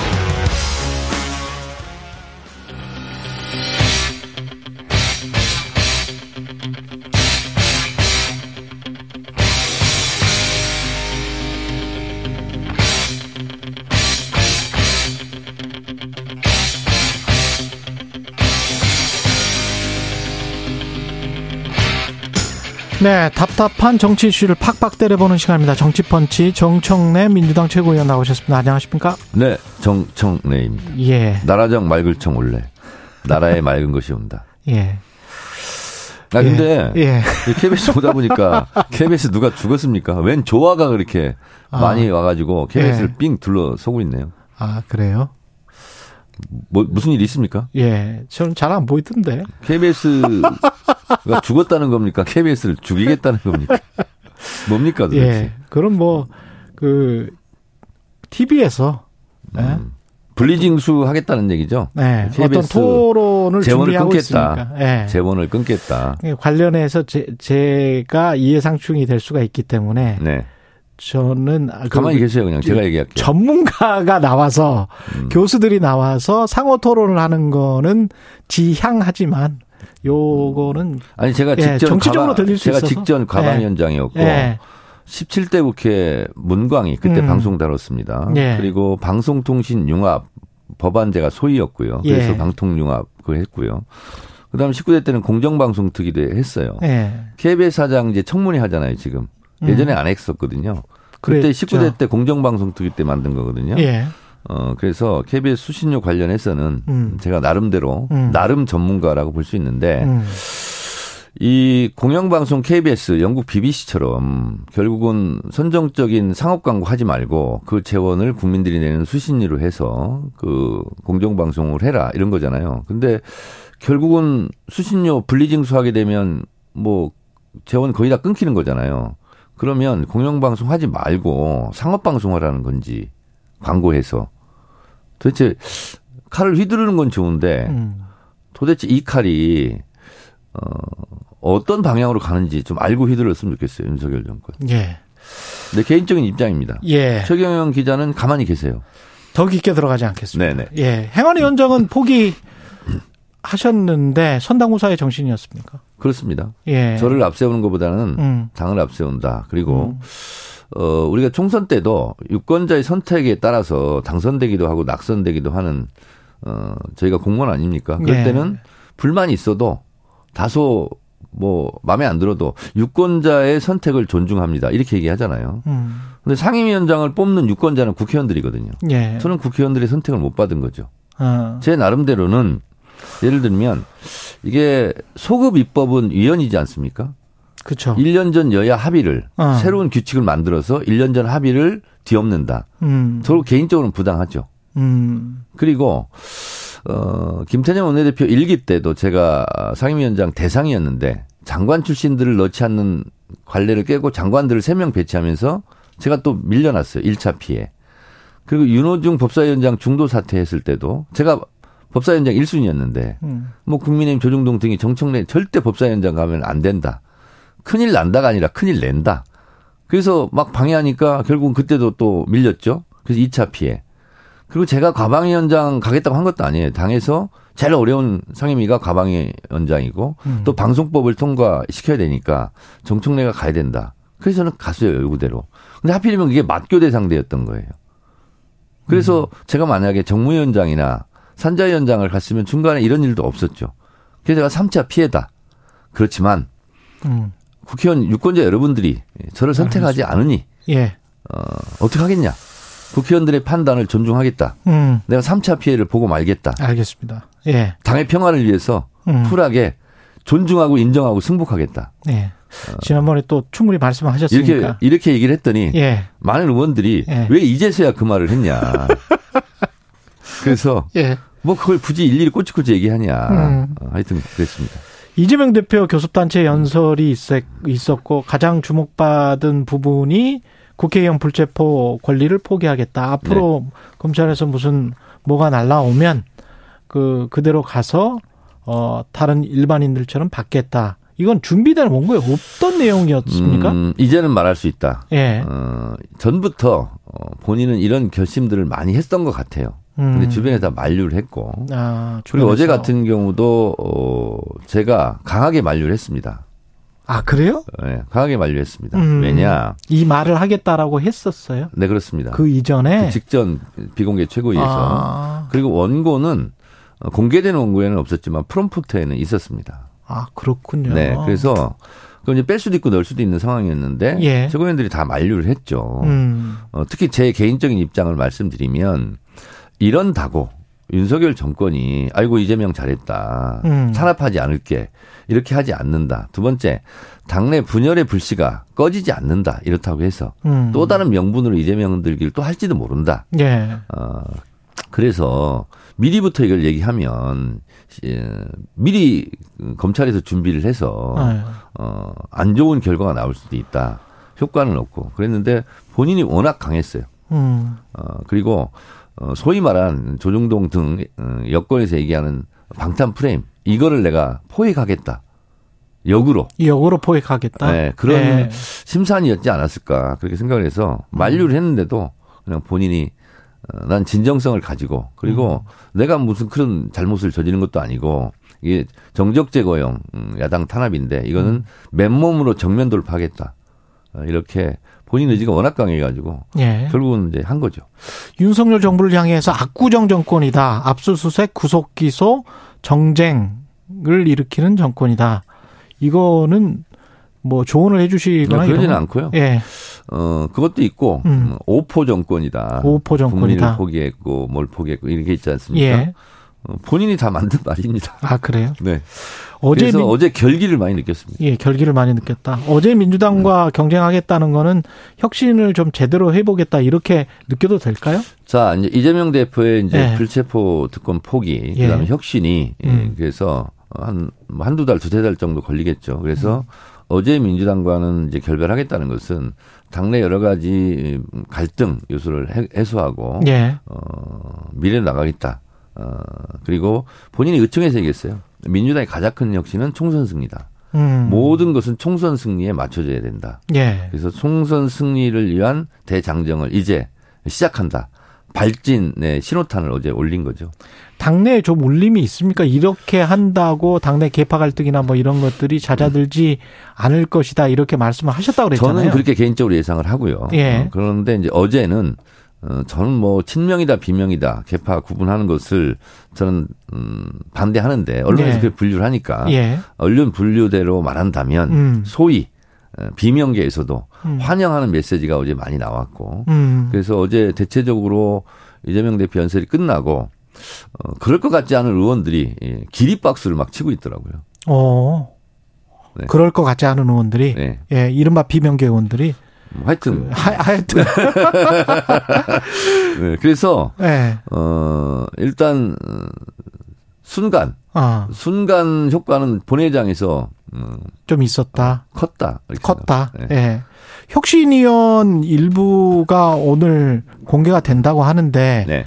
네, 답답한 정치 이슈를 팍팍 때려보는 시간입니다. 정치펀치 정청래 민주당 최고위원 나오셨습니다. 안녕하십니까? 네, 정청래입니다. 예, 나라정 맑을 청 올래. 나라에 맑은 것이 온다. 예. 아 근데 예, 예. 이 KBS 보다 보니까 KBS 누가 죽었습니까? 웬 조화가 그렇게 아. 많이 와가지고 KBS를 예. 삥 둘러서고 있네요. 아 그래요? 뭐 무슨 일 있습니까? 예, 저는 잘 안 보이던데. KBS 가 죽었다는 겁니까? KBS를 죽이겠다는 겁니까? 뭡니까 도대체? 예, 그럼 뭐그 TV에서 예, 음. 분리징수 하겠다는 얘기죠. 네, 어떤 토론을 재원을 끊겠다. 예. 재원을 끊겠다. 예, 관련해서 제, 제가 이해상충이 될 수가 있기 때문에 네. 저는 아, 그 가만히 계세요. 그냥 제가 얘기할게요. 전문가가 나와서 음. 교수들이 나와서 상호 토론을 하는 거는 지향하지만 요거는 아니 제가 예, 직전 정치적으로 과방- 들릴 수 제가 있어서. 직전 과방 위원장이었고 예. 17대 국회 문광이 그때 음. 방송 다뤘습니다. 예. 그리고 방송통신 융합 법안제가 소위였고요. 그래서 예. 방통융합 그 했고요. 그다음에 19대 때는 공정방송 특위도 했어요. 예. KBS 사장 이제 청문회 하잖아요, 지금. 예전에 안 했었거든요. 그때 음. 그랬죠. 19대 때 공정방송 특위 때 만든 거거든요. 예. 어, 그래서 KBS 수신료 관련해서는 음. 제가 나름대로 음. 나름 전문가라고 볼 수 있는데 음. 이 공영방송 KBS, 영국 BBC처럼 결국은 선정적인 상업 광고 하지 말고 그 재원을 국민들이 내는 수신료로 해서 그 공정방송을 해라 이런 거잖아요. 근데 결국은 수신료 분리징수하게 되면 뭐 재원 거의 다 끊기는 거잖아요. 그러면 공영방송 하지 말고 상업방송 하라는 건지 광고해서 도대체 칼을 휘두르는 건 좋은데 음. 도대체 이 칼이 어, 어떤 방향으로 가는지 좀 알고 휘둘렀으면 좋겠어요. 윤석열 정권. 예. 내 개인적인 입장입니다. 예. 최경영 기자는 가만히 계세요. 더 깊게 들어가지 않겠습니다. 네네. 예. 행안위 원장은 포기 하셨는데 선당후사의 정신이었습니까? 그렇습니다. 예. 저를 앞세우는 것보다는 음. 당을 앞세운다. 그리고 어, 우리가 총선 때도 유권자의 선택에 따라서 당선되기도 하고 낙선되기도 하는 어, 저희가 공무원 아닙니까? 그럴 예. 때는 불만이 있어도 다소 뭐 마음에 안 들어도 유권자의 선택을 존중합니다. 이렇게 얘기하잖아요. 음. 근데 상임위원장을 뽑는 유권자는 국회의원들이거든요. 예. 저는 국회의원들의 선택을 못 받은 거죠. 어. 제 나름대로는 예를 들면 이게 소급 입법은 위헌이지 않습니까? 그렇죠. 1년 전 여야 합의를 어. 새로운 규칙을 만들어서 1년 전 합의를 뒤엎는다. 음. 저로 개인적으로는 부당하죠. 음. 그리고 어 김태년 원내대표 일기 때도 제가 상임위원장 대상이었는데 장관 출신들을 넣지 않는 관례를 깨고 장관들을 3명 배치하면서 제가 또 밀려났어요. 1차 피해. 그리고 윤호중 법사위원장 중도 사퇴했을 때도 제가 법사위원장 1순위였는데 음. 뭐 국민의힘 조중동 등이 정청래 절대 법사위원장 가면 안 된다. 큰일 난다가 아니라 큰일 낸다. 그래서 막 방해하니까 결국은 그때도 또 밀렸죠. 그래서 2차 피해. 그리고 제가 과방위원장 가겠다고 한 것도 아니에요. 당에서 제일 어려운 상임위가 과방위원장이고 음. 또 방송법을 통과시켜야 되니까 정청래가 가야 된다. 그래서 저는 갔어요. 요구대로. 근데 하필이면 그게 맞교 대 상대였던 거예요. 그래서 제가 만약에 정무위원장이나 산자위원장을 갔으면 중간에 이런 일도 없었죠. 그래서 제가 3차 피해다. 그렇지만 음. 국회의원 유권자 여러분들이 저를 선택하지 않으니 예. 어, 어떻게 하겠냐. 국회의원들의 판단을 존중하겠다. 음. 내가 3차 피해를 보고 말겠다. 알겠습니다. 예. 당의 평화를 위해서 음. 쿨하게 존중하고 인정하고 승복하겠다. 예. 지난번에 또 충분히 말씀하셨으니까. 이렇게 이렇게 얘기를 했더니 예. 많은 의원들이 예. 왜 이제서야 그 말을 했냐. 그래서 예. 뭐 그걸 굳이 일일이 꼬치꼬치 얘기하냐. 음. 어, 하여튼 그랬습니다. 이재명 대표 교섭단체 연설이 있었- 있었고 가장 주목받은 부분이 국회의원 불체포 권리를 포기하겠다. 앞으로 네. 검찰에서 무슨 뭐가 날라오면 그 그대로 가서 어 다른 일반인들처럼 받겠다. 이건 준비된 원고에 없던 내용이었습니까? 음, 이제는 말할 수 있다. 예. 어, 전부터 어, 본인은 이런 결심들을 많이 했던 것 같아요. 음. 근데 주변에 다 만류를 했고. 아, 그리고 어제. 같은 경우도 어, 제가 강하게 만류를 했습니다. 아 그래요? 예, 강하게 만류했습니다. 음. 왜냐? 이 말을 하겠다라고 했었어요. 네 그렇습니다. 그 이전에 그 직전 비공개 최고위에서 아, 그리고 원고는 어, 공개된 원고에는 없었지만 프롬프트에는 있었습니다. 아, 그렇군요. 네, 그래서 그럼 이제 뺄 수도 있고 넣을 수도 있는 상황이었는데 예. 최고위원들이 다 만류를 했죠. 음. 어, 특히 제 개인적인 입장을 말씀드리면 이런다고 윤석열 정권이 아이고 이재명 잘했다 음. 탄압하지 않을게 이렇게 하지 않는다. 두 번째 당내 분열의 불씨가 꺼지지 않는다 이렇다고 해서 음. 또 다른 명분으로 이재명 들기를 또 할지도 모른다. 예. 어, 그래서 미리부터 이걸 얘기하면 예, 미리 검찰에서 준비를 해서 네. 어, 안 좋은 결과가 나올 수도 있다. 효과는 없고 그랬는데 본인이 워낙 강했어요. 음. 어, 그리고 어, 소위 말한 조중동 등 어, 여권에서 얘기하는 방탄 프레임 이거를 내가 포획하겠다. 역으로 역으로 포획하겠다. 네, 그런 예. 심산이었지 않았을까 그렇게 생각을 해서 만류를 했는데도 그냥 본인이 어, 난 진정성을 가지고 그리고 내가 무슨 그런 잘못을 저지른 것도 아니고 이게 정적 제거형 음, 야당 탄압인데 이거는 맨몸으로 정면 돌파하겠다 어, 이렇게 본인 의지가 워낙 강해가지고 예. 결국은 이제 한 거죠. 윤석열 정부를 향해서 압구정 정권이다. 압수수색, 구속 기소, 정쟁을 일으키는 정권이다. 이거는 뭐 조언을 해주시거나 그러지는 이런 거- 않고요. 예. 어 그것도 있고 음. 음, 오포 정권이다. 오포 정권이다. 국민을 포기했고 뭘 포기했고 이렇게 있지 않습니까? 예. 어, 본인이 다 만든 말입니다. 아 그래요? 네. 어제 그래서 민, 어제 결기를 많이 느꼈습니다. 예 결기를 많이 느꼈다. 어제 민주당과 음. 경쟁하겠다는 거는 혁신을 좀 제대로 해보겠다 이렇게 느껴도 될까요? 자, 이제 이재명 대표의 이제 예. 불체포 특권 포기, 예. 그다음에 혁신이 예, 음. 그래서 한뭐 한두 달, 두세 달 정도 걸리겠죠. 그래서 음. 어제 민주당과는 이제 결별하겠다는 것은 당내 여러 가지 갈등 요소를 해- 해소하고 예. 어, 미래로 나가겠다. 어, 그리고 본인이 의청해서 얘기했어요. 민주당의 가장 큰 혁신은 총선 승리다. 음. 모든 것은 총선 승리에 맞춰져야 된다. 예. 그래서 총선 승리를 위한 대장정을 이제 시작한다. 발진의 신호탄을 어제 올린 거죠. 당내에 좀 울림이 있습니까? 이렇게 한다고 당내 개파 갈등이나 뭐 이런 것들이 잦아들지 않을 것이다 이렇게 말씀을 하셨다고 그랬잖아요. 저는 그렇게 개인적으로 예상을 하고요. 예. 어, 그런데 이제 어제는 어, 저는 뭐 친명이다 비명이다 개파 구분하는 것을 저는 음, 반대하는데 언론에서 예. 그렇게 분류를 하니까 예. 언론 분류대로 말한다면 음. 소위 어, 비명계에서도 음. 환영하는 메시지가 어제 많이 나왔고 음. 그래서 어제 대체적으로 이재명 대표 연설이 끝나고 어, 그럴 것 같지 않은 의원들이 예, 기립박수를 막 치고 있더라고요. 어. 네. 그럴 것 같지 않은 의원들이 네. 예, 이른바 비명계 의원들이 뭐 하여튼 하, 하여튼 네, 그래서 예. 어 일단 어, 순간 아, 순간 효과는 본회의장에서 음, 좀 있었다. 컸다. 이렇게 컸다. 생각합니다. 네. 예. 혁신위원 일부가 오늘 공개가 된다고 하는데 네.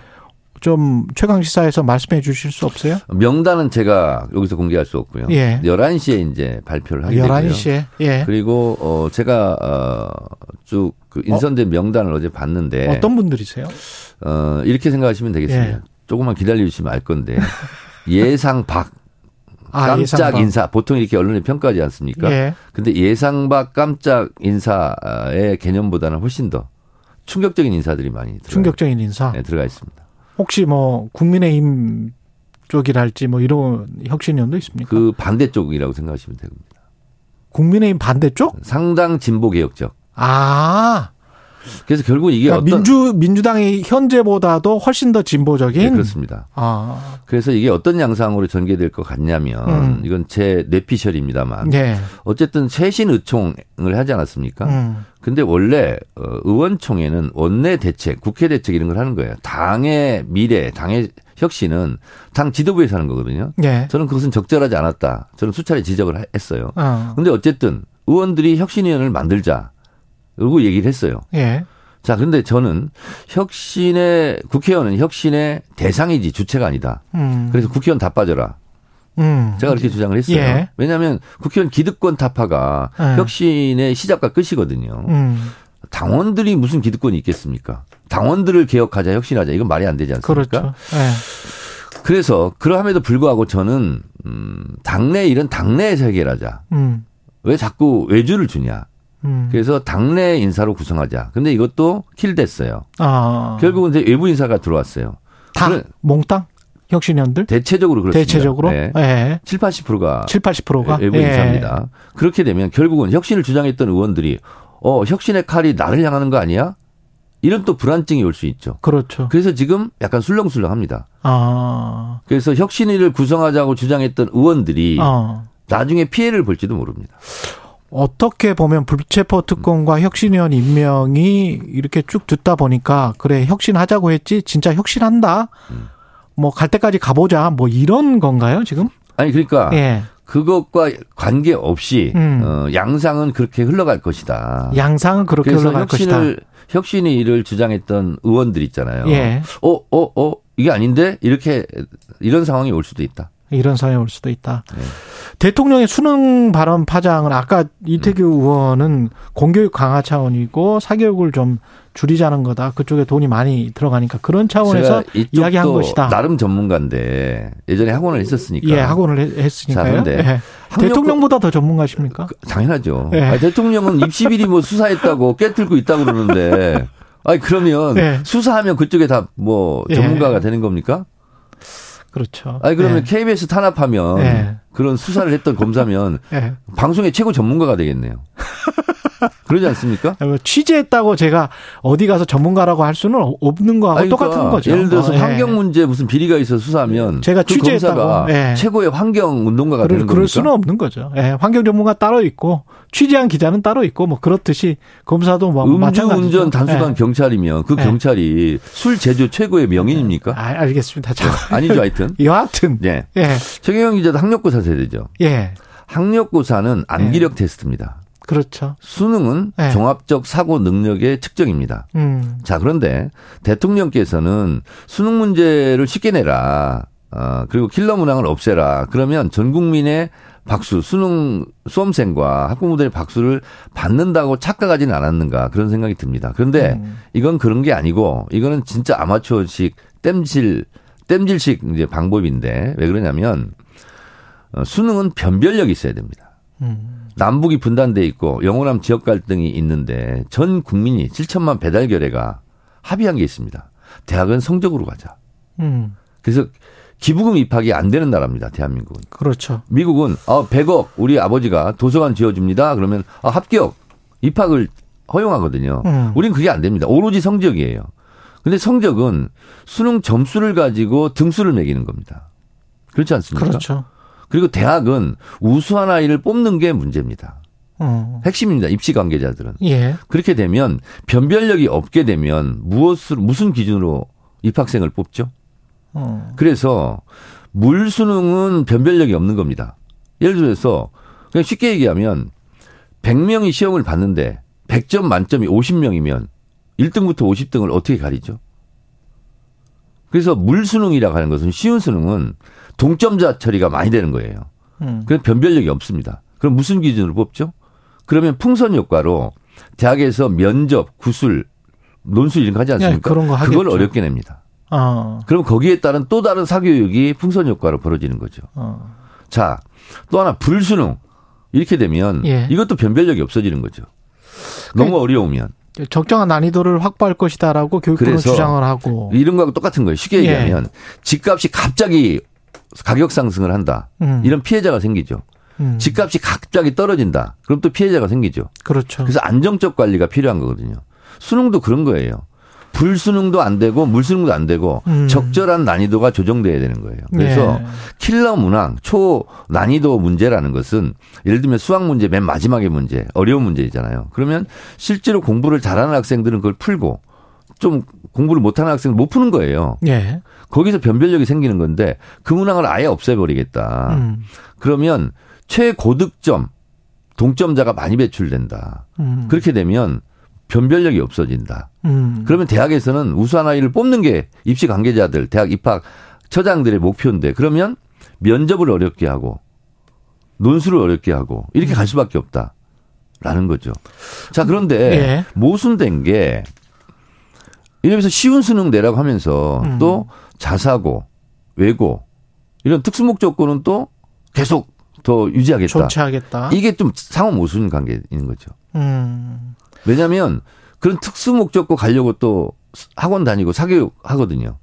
좀 최강 시사에서 말씀해 주실 수 없어요? 명단은 제가 여기서 공개할 수 없고요. 예. 11시에 이제 발표를 하게 되고요. 11시에. 예. 그리고 어 제가 어쭉 그 인선된 명단을 어제 봤는데 어떤 분들이세요? 어 이렇게 생각하시면 되겠습니다. 예. 조금만 기다려 주시면 알 건데 예상 밖 아, 깜짝 예상박. 인사 보통 이렇게 언론에 평가하지 않습니까? 예. 근데 예상 밖 깜짝 인사의 개념보다는 훨씬 더 충격적인 인사들이 많이 들어가, 충격적인 인사. 네, 들어가 있습니다. 혹시 뭐 국민의힘 쪽이랄지 뭐 이런 혁신위원도 있습니까? 그 반대쪽이라고 생각하시면 됩니다. 국민의힘 반대쪽? 상당 진보 개혁적. 아, 그래서 결국 이게 그러니까 어떤 민주 민주당이 현재보다도 훨씬 더 진보적인. 네, 그렇습니다. 아, 그래서 이게 어떤 양상으로 전개될 것 같냐면 음. 이건 제 뇌피셜입니다만 네. 어쨌든 최신 의총을 하지 않았습니까? 음, 근데 원래 어, 의원총회는 원내 대책, 국회 대책 이런 걸 하는 거예요. 당의 미래, 당의 혁신은 당 지도부에서 하는 거거든요. 네. 저는 그것은 적절하지 않았다. 저는 수차례 지적을 하- 했어요. 어, 근데 어쨌든 의원들이 혁신위원회를 만들자. 그리고 얘기를 했어요. 예. 자, 근데 저는 혁신의 국회의원은 혁신의 대상이지 주체가 아니다. 음, 그래서 국회의원 다 빠져라. 음, 제가 그렇게 주장을 했어요. 예. 왜냐하면 국회의원 기득권 타파가 예. 혁신의 시작과 끝이거든요. 음, 당원들이 무슨 기득권이 있겠습니까? 당원들을 개혁하자, 혁신하자. 이건 말이 안 되지 않습니까? 그렇죠. 예. 그래서 그러함에도 불구하고 저는 음, 당내 일은 당내에서 해결하자. 음, 왜 자꾸 외주를 주냐? 음. 그래서 당내 인사로 구성하자. 근데 이것도 킬됐어요. 아, 결국은 이제 외부 인사가 들어왔어요. 다 그래- 몽땅 혁신위원들? 대체적으로 그렇습니다. 대체적으로? 네. 예. 7, 80%가 7, 80%가 외부 인사입니다. 그렇게 되면 결국은 혁신을 주장했던 의원들이 어, 혁신의 칼이 나를 향하는 거 아니야? 이런 또 불안증이 올 수 있죠. 그렇죠. 그래서 지금 약간 술렁술렁합니다. 아. 그래서 혁신위를 구성하자고 주장했던 의원들이 어. 나중에 피해를 볼지도 모릅니다. 어떻게 보면 불체포 특권과 혁신위원 임명이 이렇게 쭉 듣다 보니까 그래 혁신하자고 했지 진짜 혁신한다. 뭐 갈 때까지 가보자 뭐 이런 건가요 지금? 아니 그러니까 예. 그것과 관계 없이 음. 어, 양상은 그렇게 흘러갈 것이다. 양상은 그렇게 흘러갈 것이다. 혁신을 혁신위를 주장했던 의원들 있잖아요. 예. 어, 어, 어, 이게 아닌데 이렇게 이런 상황이 올 수도 있다. 이런 상황이 올 수도 있다. 네. 대통령의 수능 발언 파장은 아까 이태규 음. 의원은 공교육 강화 차원이고 사교육을 좀 줄이자는 거다. 그쪽에 돈이 많이 들어가니까 그런 차원에서 이야기한 것이다. 나름 전문가인데 예전에 학원을 했었으니까. 예, 학원을 했- 했으니까요. 자, 그런데 예. 대통령보다 더 전문가십니까? 당연하죠. 예. 아니, 대통령은 입시비리 뭐 수사했다고 깨틀고 있다고 그러는데. 아니 그러면 예. 수사하면 그쪽에 다뭐 예. 전문가가 되는 겁니까? 그렇죠. 아니 그러면 예. KBS 탄압하면 예. 그런 수사를 했던 검사면 예. 방송의 최고 전문가가 되겠네요. 그러지 않습니까? 뭐 취재했다고 제가 어디 가서 전문가라고 할 수는 없는 거하고 아니, 똑같은 그러니까 거죠. 예를 들어서 어, 예. 환경 문제 무슨 비리가 있어 수사하면 제가 그 취재했다고, 예. 최고의 환경 운동가가 그럴, 되는 그럴 겁니까? 수는 없는 거죠. 예, 환경 전문가 따로 있고 취재한 기자는 따로 있고 뭐 그렇듯이 검사도 뭐. 음주운전 단속한 예. 경찰이면 그 예. 경찰이 술 제조 최고의 명인입니까? 아, 알겠습니다. 자, 아니죠, 하여튼. 여하튼 예. 예, 최경영 기자도 학력고 사 세대죠. 예, 학력고사는 암기력 테스트입니다. 그렇죠. 수능은 예. 종합적 사고 능력의 측정입니다. 음, 자, 그런데 대통령께서는 수능 문제를 쉽게 내라. 어, 그리고 킬러 문항을 없애라. 그러면 전 국민의 박수, 수능 수험생과 학부모들의 박수를 받는다고 착각하지는 않았는가 그런 생각이 듭니다. 그런데 음. 이건 그런 게 아니고 이거는 진짜 아마추어식 땜질, 땜질식 이제 방법인데 왜 그러냐면 어, 수능은 변별력이 있어야 됩니다. 음, 남북이 분단돼 있고 영원함 지역 갈등이 있는데 전 국민이 7천만 배달 결례가 합의한 게 있습니다. 대학은 성적으로 가자. 음, 그래서 기부금 입학이 안 되는 나라입니다. 대한민국은. 그렇죠. 미국은 아 100억 우리 아버지가 도서관 지어줍니다. 그러면 아, 합격 입학을 허용하거든요. 음. 우린 그게 안 됩니다. 오로지 성적이에요. 근데 성적은 수능 점수를 가지고 등수를 매기는 겁니다. 그렇지 않습니까? 그렇죠. 그리고 대학은 우수한 아이를 뽑는 게 문제입니다. 어, 핵심입니다. 입시 관계자들은. 예, 그렇게 되면 변별력이 없게 되면 무엇을 무슨 기준으로 입학생을 뽑죠? 어, 그래서 물 수능은 변별력이 없는 겁니다. 예를 들어서 그냥 쉽게 얘기하면 100명이 시험을 봤는데 100점 만점이 50명이면 1등부터 50등을 어떻게 가리죠? 그래서 물 수능이라고 하는 것은 쉬운 수능은 동점자 처리가 많이 되는 거예요. 음, 그래서 변별력이 없습니다. 그럼 무슨 기준으로 뽑죠? 그러면 풍선 효과로 대학에서 면접, 구술, 논술 이런 거 하지 않습니까? 예, 그런 거 그걸 하겠죠. 어렵게 냅니다. 어, 그럼 거기에 따른 또 다른 사교육이 풍선 효과로 벌어지는 거죠. 어, 자, 또 하나 불수능 이렇게 되면 예. 이것도 변별력이 없어지는 거죠. 너무 어려우면 적정한 난이도를 확보할 것이다라고 교육부는 주장을 하고, 이런 거하고 똑같은 거예요. 쉽게 예. 얘기하면 집값이 갑자기 가격 상승을 한다. 음, 이런 피해자가 생기죠. 음, 집값이 갑자기 떨어진다. 그럼 또 피해자가 생기죠. 그렇죠. 그래서 안정적 관리가 필요한 거거든요. 수능도 그런 거예요. 불수능도 안 되고 물수능도 안 되고 음. 적절한 난이도가 조정돼야 되는 거예요. 그래서 예. 킬러 문항 초 난이도 문제라는 것은 예를 들면 수학 문제 맨 마지막의 문제 어려운 문제이잖아요. 그러면 실제로 공부를 잘하는 학생들은 그걸 풀고 좀 공부를 못하는 학생은 못 푸는 거예요. 예, 거기서 변별력이 생기는 건데 그 문항을 아예 없애버리겠다. 음, 그러면 최고득점 동점자가 많이 배출된다. 음, 그렇게 되면 변별력이 없어진다. 음, 그러면 대학에서는 우수한 아이를 뽑는 게 입시 관계자들, 대학 입학 처장들의 목표인데 그러면 면접을 어렵게 하고 논술을 어렵게 하고 이렇게 갈 수밖에 없다라는 거죠. 자 그런데 예. 모순된 게 이러면서 쉬운 수능 내라고 하면서 음. 또 자사고, 외고 이런 특수목적고는 또 계속 더 유지하겠다. 존치하겠다. 이게 좀 상호 모순 관계인 거죠. 음, 왜냐하면 그런 특수 목적고 가려고 또 학원 다니고 사교육 하거든요.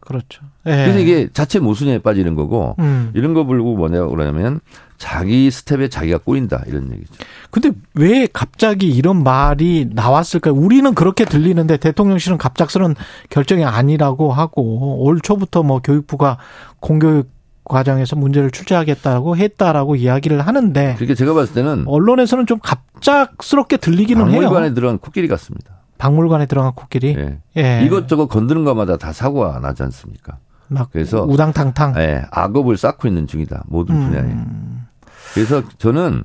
그렇죠. 예. 그래서 이게 자체 모순에 빠지는 거고 음. 이런 거 불고 뭐냐고 그러냐면 자기 스텝에 자기가 꼬인다 이런 얘기죠. 근데 왜 갑자기 이런 말이 나왔을까요? 우리는 그렇게 들리는데 대통령실은 갑작스런 결정이 아니라고 하고 올 초부터 뭐 교육부가 공교육 과정에서 문제를 출제하겠다고 했다라고 이야기를 하는데 그렇게 제가 봤을 때는 언론에서는 좀 갑작스럽게 들리기는 박물관에 해요. 들어간 코끼리 같습니다. 박물관에 들어간 코끼리. 예. 예. 이것저것 건드는 것마다 다 사고가 나지 않습니까? 막 그래서 우당탕탕. 예, 악업을 쌓고 있는 중이다. 모든 분야에. 음. 그래서 저는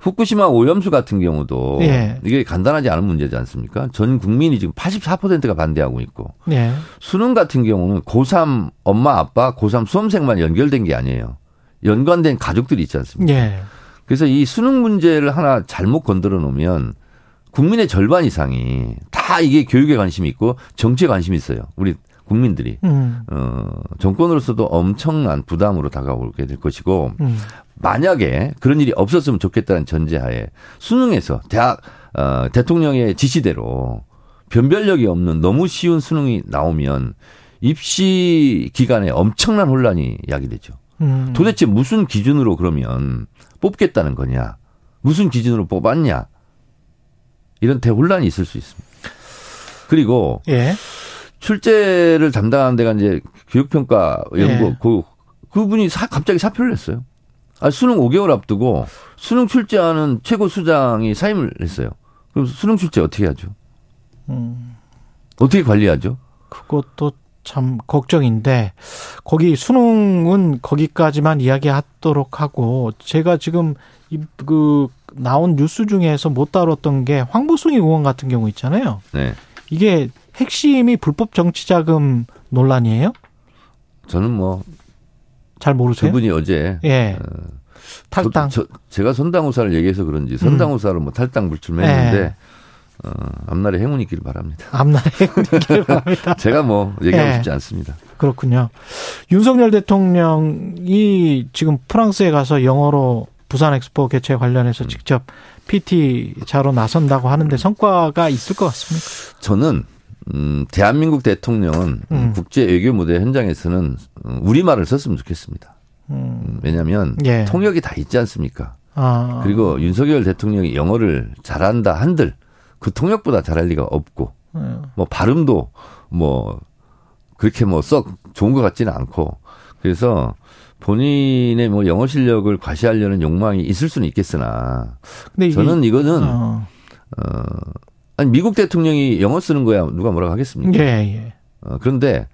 후쿠시마 오염수 같은 경우도 예. 이게 간단하지 않은 문제지 않습니까? 전 국민이 지금 84%가 반대하고 있고 예. 수능 같은 경우는 고3 엄마 아빠 고3 수험생만 연결된 게 아니에요. 연관된 가족들이 있지 않습니까? 예. 그래서 이 수능 문제를 하나 잘못 건드려 놓으면 국민의 절반 이상이 다 이게 교육에 관심이 있고 정치에 관심이 있어요. 우리 국민들이. 음. 어, 정권으로서도 엄청난 부담으로 다가오게 될 것이고 음. 만약에 그런 일이 없었으면 좋겠다는 전제하에 수능에서 대학 어, 대통령의 지시대로 변별력이 없는 너무 쉬운 수능이 나오면 입시 기간에 엄청난 혼란이 야기되죠. 음. 도대체 무슨 기준으로 그러면 뽑겠다는 거냐? 무슨 기준으로 뽑았냐? 이런 대혼란이 있을 수 있습니다. 그리고 예. 출제를 담당하는 데가 이제 교육평가 연구 예. 그 그분이 사, 갑자기 사표를 냈어요. 아, 수능 5개월 앞두고 수능 출제하는 최고 수장이 사임을 했어요. 그럼 수능 출제 어떻게 하죠? 음. 어떻게 관리하죠? 그것도 참 걱정인데 거기 수능은 거기까지만 이야기하도록 하고 제가 지금 이- 그 나온 뉴스 중에서 못 다뤘던 게 황보승 의원 같은 경우 있잖아요. 네. 이게 핵심이 불법 정치 자금 논란이에요? 저는 뭐 잘 모르세요? 저분이 어제 예. 어, 탈당. 저, 저- 제가 선당우사를 얘기해서 그런지 선당우사를 뭐 탈당 불출했는데 예. 어, 앞날에 행운이 있기를 바랍니다. 앞날에 있기를 바랍니다. 제가 뭐 얘기하고 예. 싶지 않습니다. 그렇군요. 윤석열 대통령이 지금 프랑스에 가서 영어로 부산 엑스포 개최 관련해서 직접 PT자로 나선다고 하는데 성과가 있을 것 같습니까? 저는 음, 대한민국 대통령은 음. 국제 외교 무대 현장에서는 우리 말을 썼으면 좋겠습니다. 음, 음, 왜냐하면 예. 통역이 다 있지 않습니까? 아. 그리고 윤석열 대통령이 영어를 잘한다 한들 그 통역보다 잘할 리가 없고 음, 뭐 발음도 뭐 그렇게 뭐 썩 좋은 것 같지는 않고 그래서 본인의 뭐 영어 실력을 과시하려는 욕망이 있을 수는 있겠으나 근데 저는 이거는 어, 어 아니 미국 대통령이 영어 쓰는 거야 누가 뭐라고 하겠습니까? 예, 예. 어, 그런데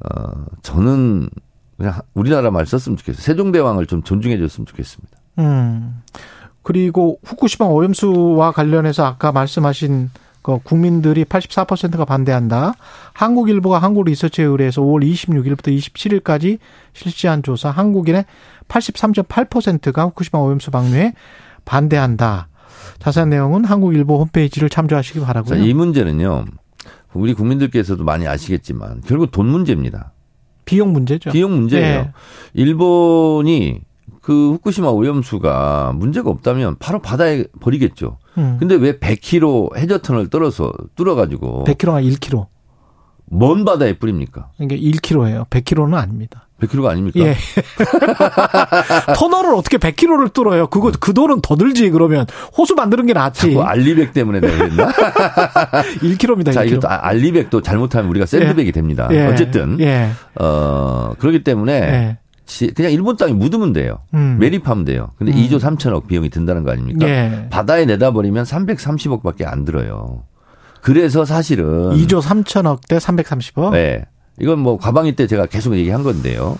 어 저는 그냥 우리나라 말 썼으면 좋겠어요. 세종대왕을 좀 존중해 줬으면 좋겠습니다. 음. 그리고 후쿠시마 오염수와 관련해서 아까 말씀하신 그 국민들이 84%가 반대한다. 한국일보가 한국 리서치에 의뢰해서 5월 26일부터 27일까지 실시한 조사 한국인의 83.8%가 후쿠시마 오염수 방류에 반대한다. 자세한 내용은 한국일보 홈페이지를 참조하시기 자, 바라고요. 이 문제는요. 우리 국민들께서도 많이 아시겠지만 결국 돈 문제입니다. 비용 문제죠. 비용 문제예요. 예. 일본이 그 후쿠시마 오염수가 문제가 없다면 바로 바다에 버리겠죠. 음. 근데 왜 100km 해저턴을 떨어서 뚫어가지고 100km가 1km. 먼 바다에 뿌립니까? 이게 1km예요. 100km는 아닙니다. 100km가 아닙니까? 예. 터널을 어떻게 100km를 뚫어요? 그거 그 돈은 더 들지 그러면 호수 만드는 게 낫지. 알리백 때문에 내가 그랬나? 1km입니다. 자, 1km. 이것도 아- 알리백도 잘못하면 우리가 샌드백이 됩니다. 예. 어쨌든 예. 어 그렇기 때문에 예. 지- 그냥 일본 땅에 묻으면 돼요. 음. 매립하면 돼요. 근데 음. 2조 3천억 비용이 든다는 거 아닙니까? 예. 바다에 내다 버리면 330억밖에 안 들어요. 그래서 사실은 2조 3천억 대 330억. 네. 이건 뭐 과방위 때 제가 계속 얘기한 건데요.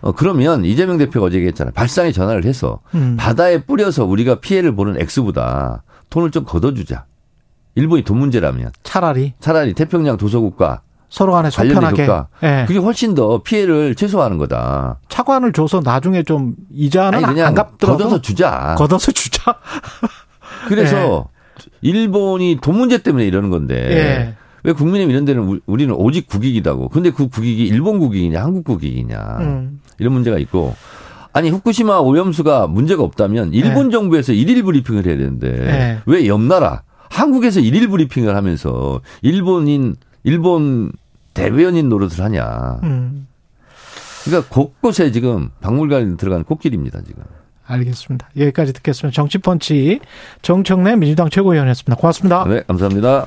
어, 그러면 이재명 대표가 어제 얘기했잖아요. 발상에 전화를 해서 음. 바다에 뿌려서 우리가 피해를 보는 액수보다 돈을 좀 걷어주자. 일본이 돈 문제라면 차라리 차라리 태평양 도서국과 서로 간에 효과. 예. 그게 훨씬 더 피해를 최소화하는 거다. 차관을 줘서 나중에 좀 이자는 아니 그냥 안 갚더라도 걷어서 주자. 걷어서 주자. 그래서 일본이 돈 문제 때문에 이러는 건데 예. 왜 국민의힘 이런 데는 우- 우리는 오직 국익이다고. 근데 그 국익이 일본 국익이냐 한국 국익이냐 음. 이런 문제가 있고 아니 후쿠시마 오염수가 문제가 없다면 일본 정부에서 일일 브리핑을 해야 되는데 네. 왜 옆나라 한국에서 일일 브리핑을 하면서 일본인 일본 대변인 노릇을 하냐. 음, 그러니까 곳곳에 지금 박물관에 들어간 꽃길입니다, 지금. 알겠습니다. 여기까지 듣겠습니다. 정치펀치 정청래 민주당 최고위원이었습니다. 고맙습니다. 네, 감사합니다.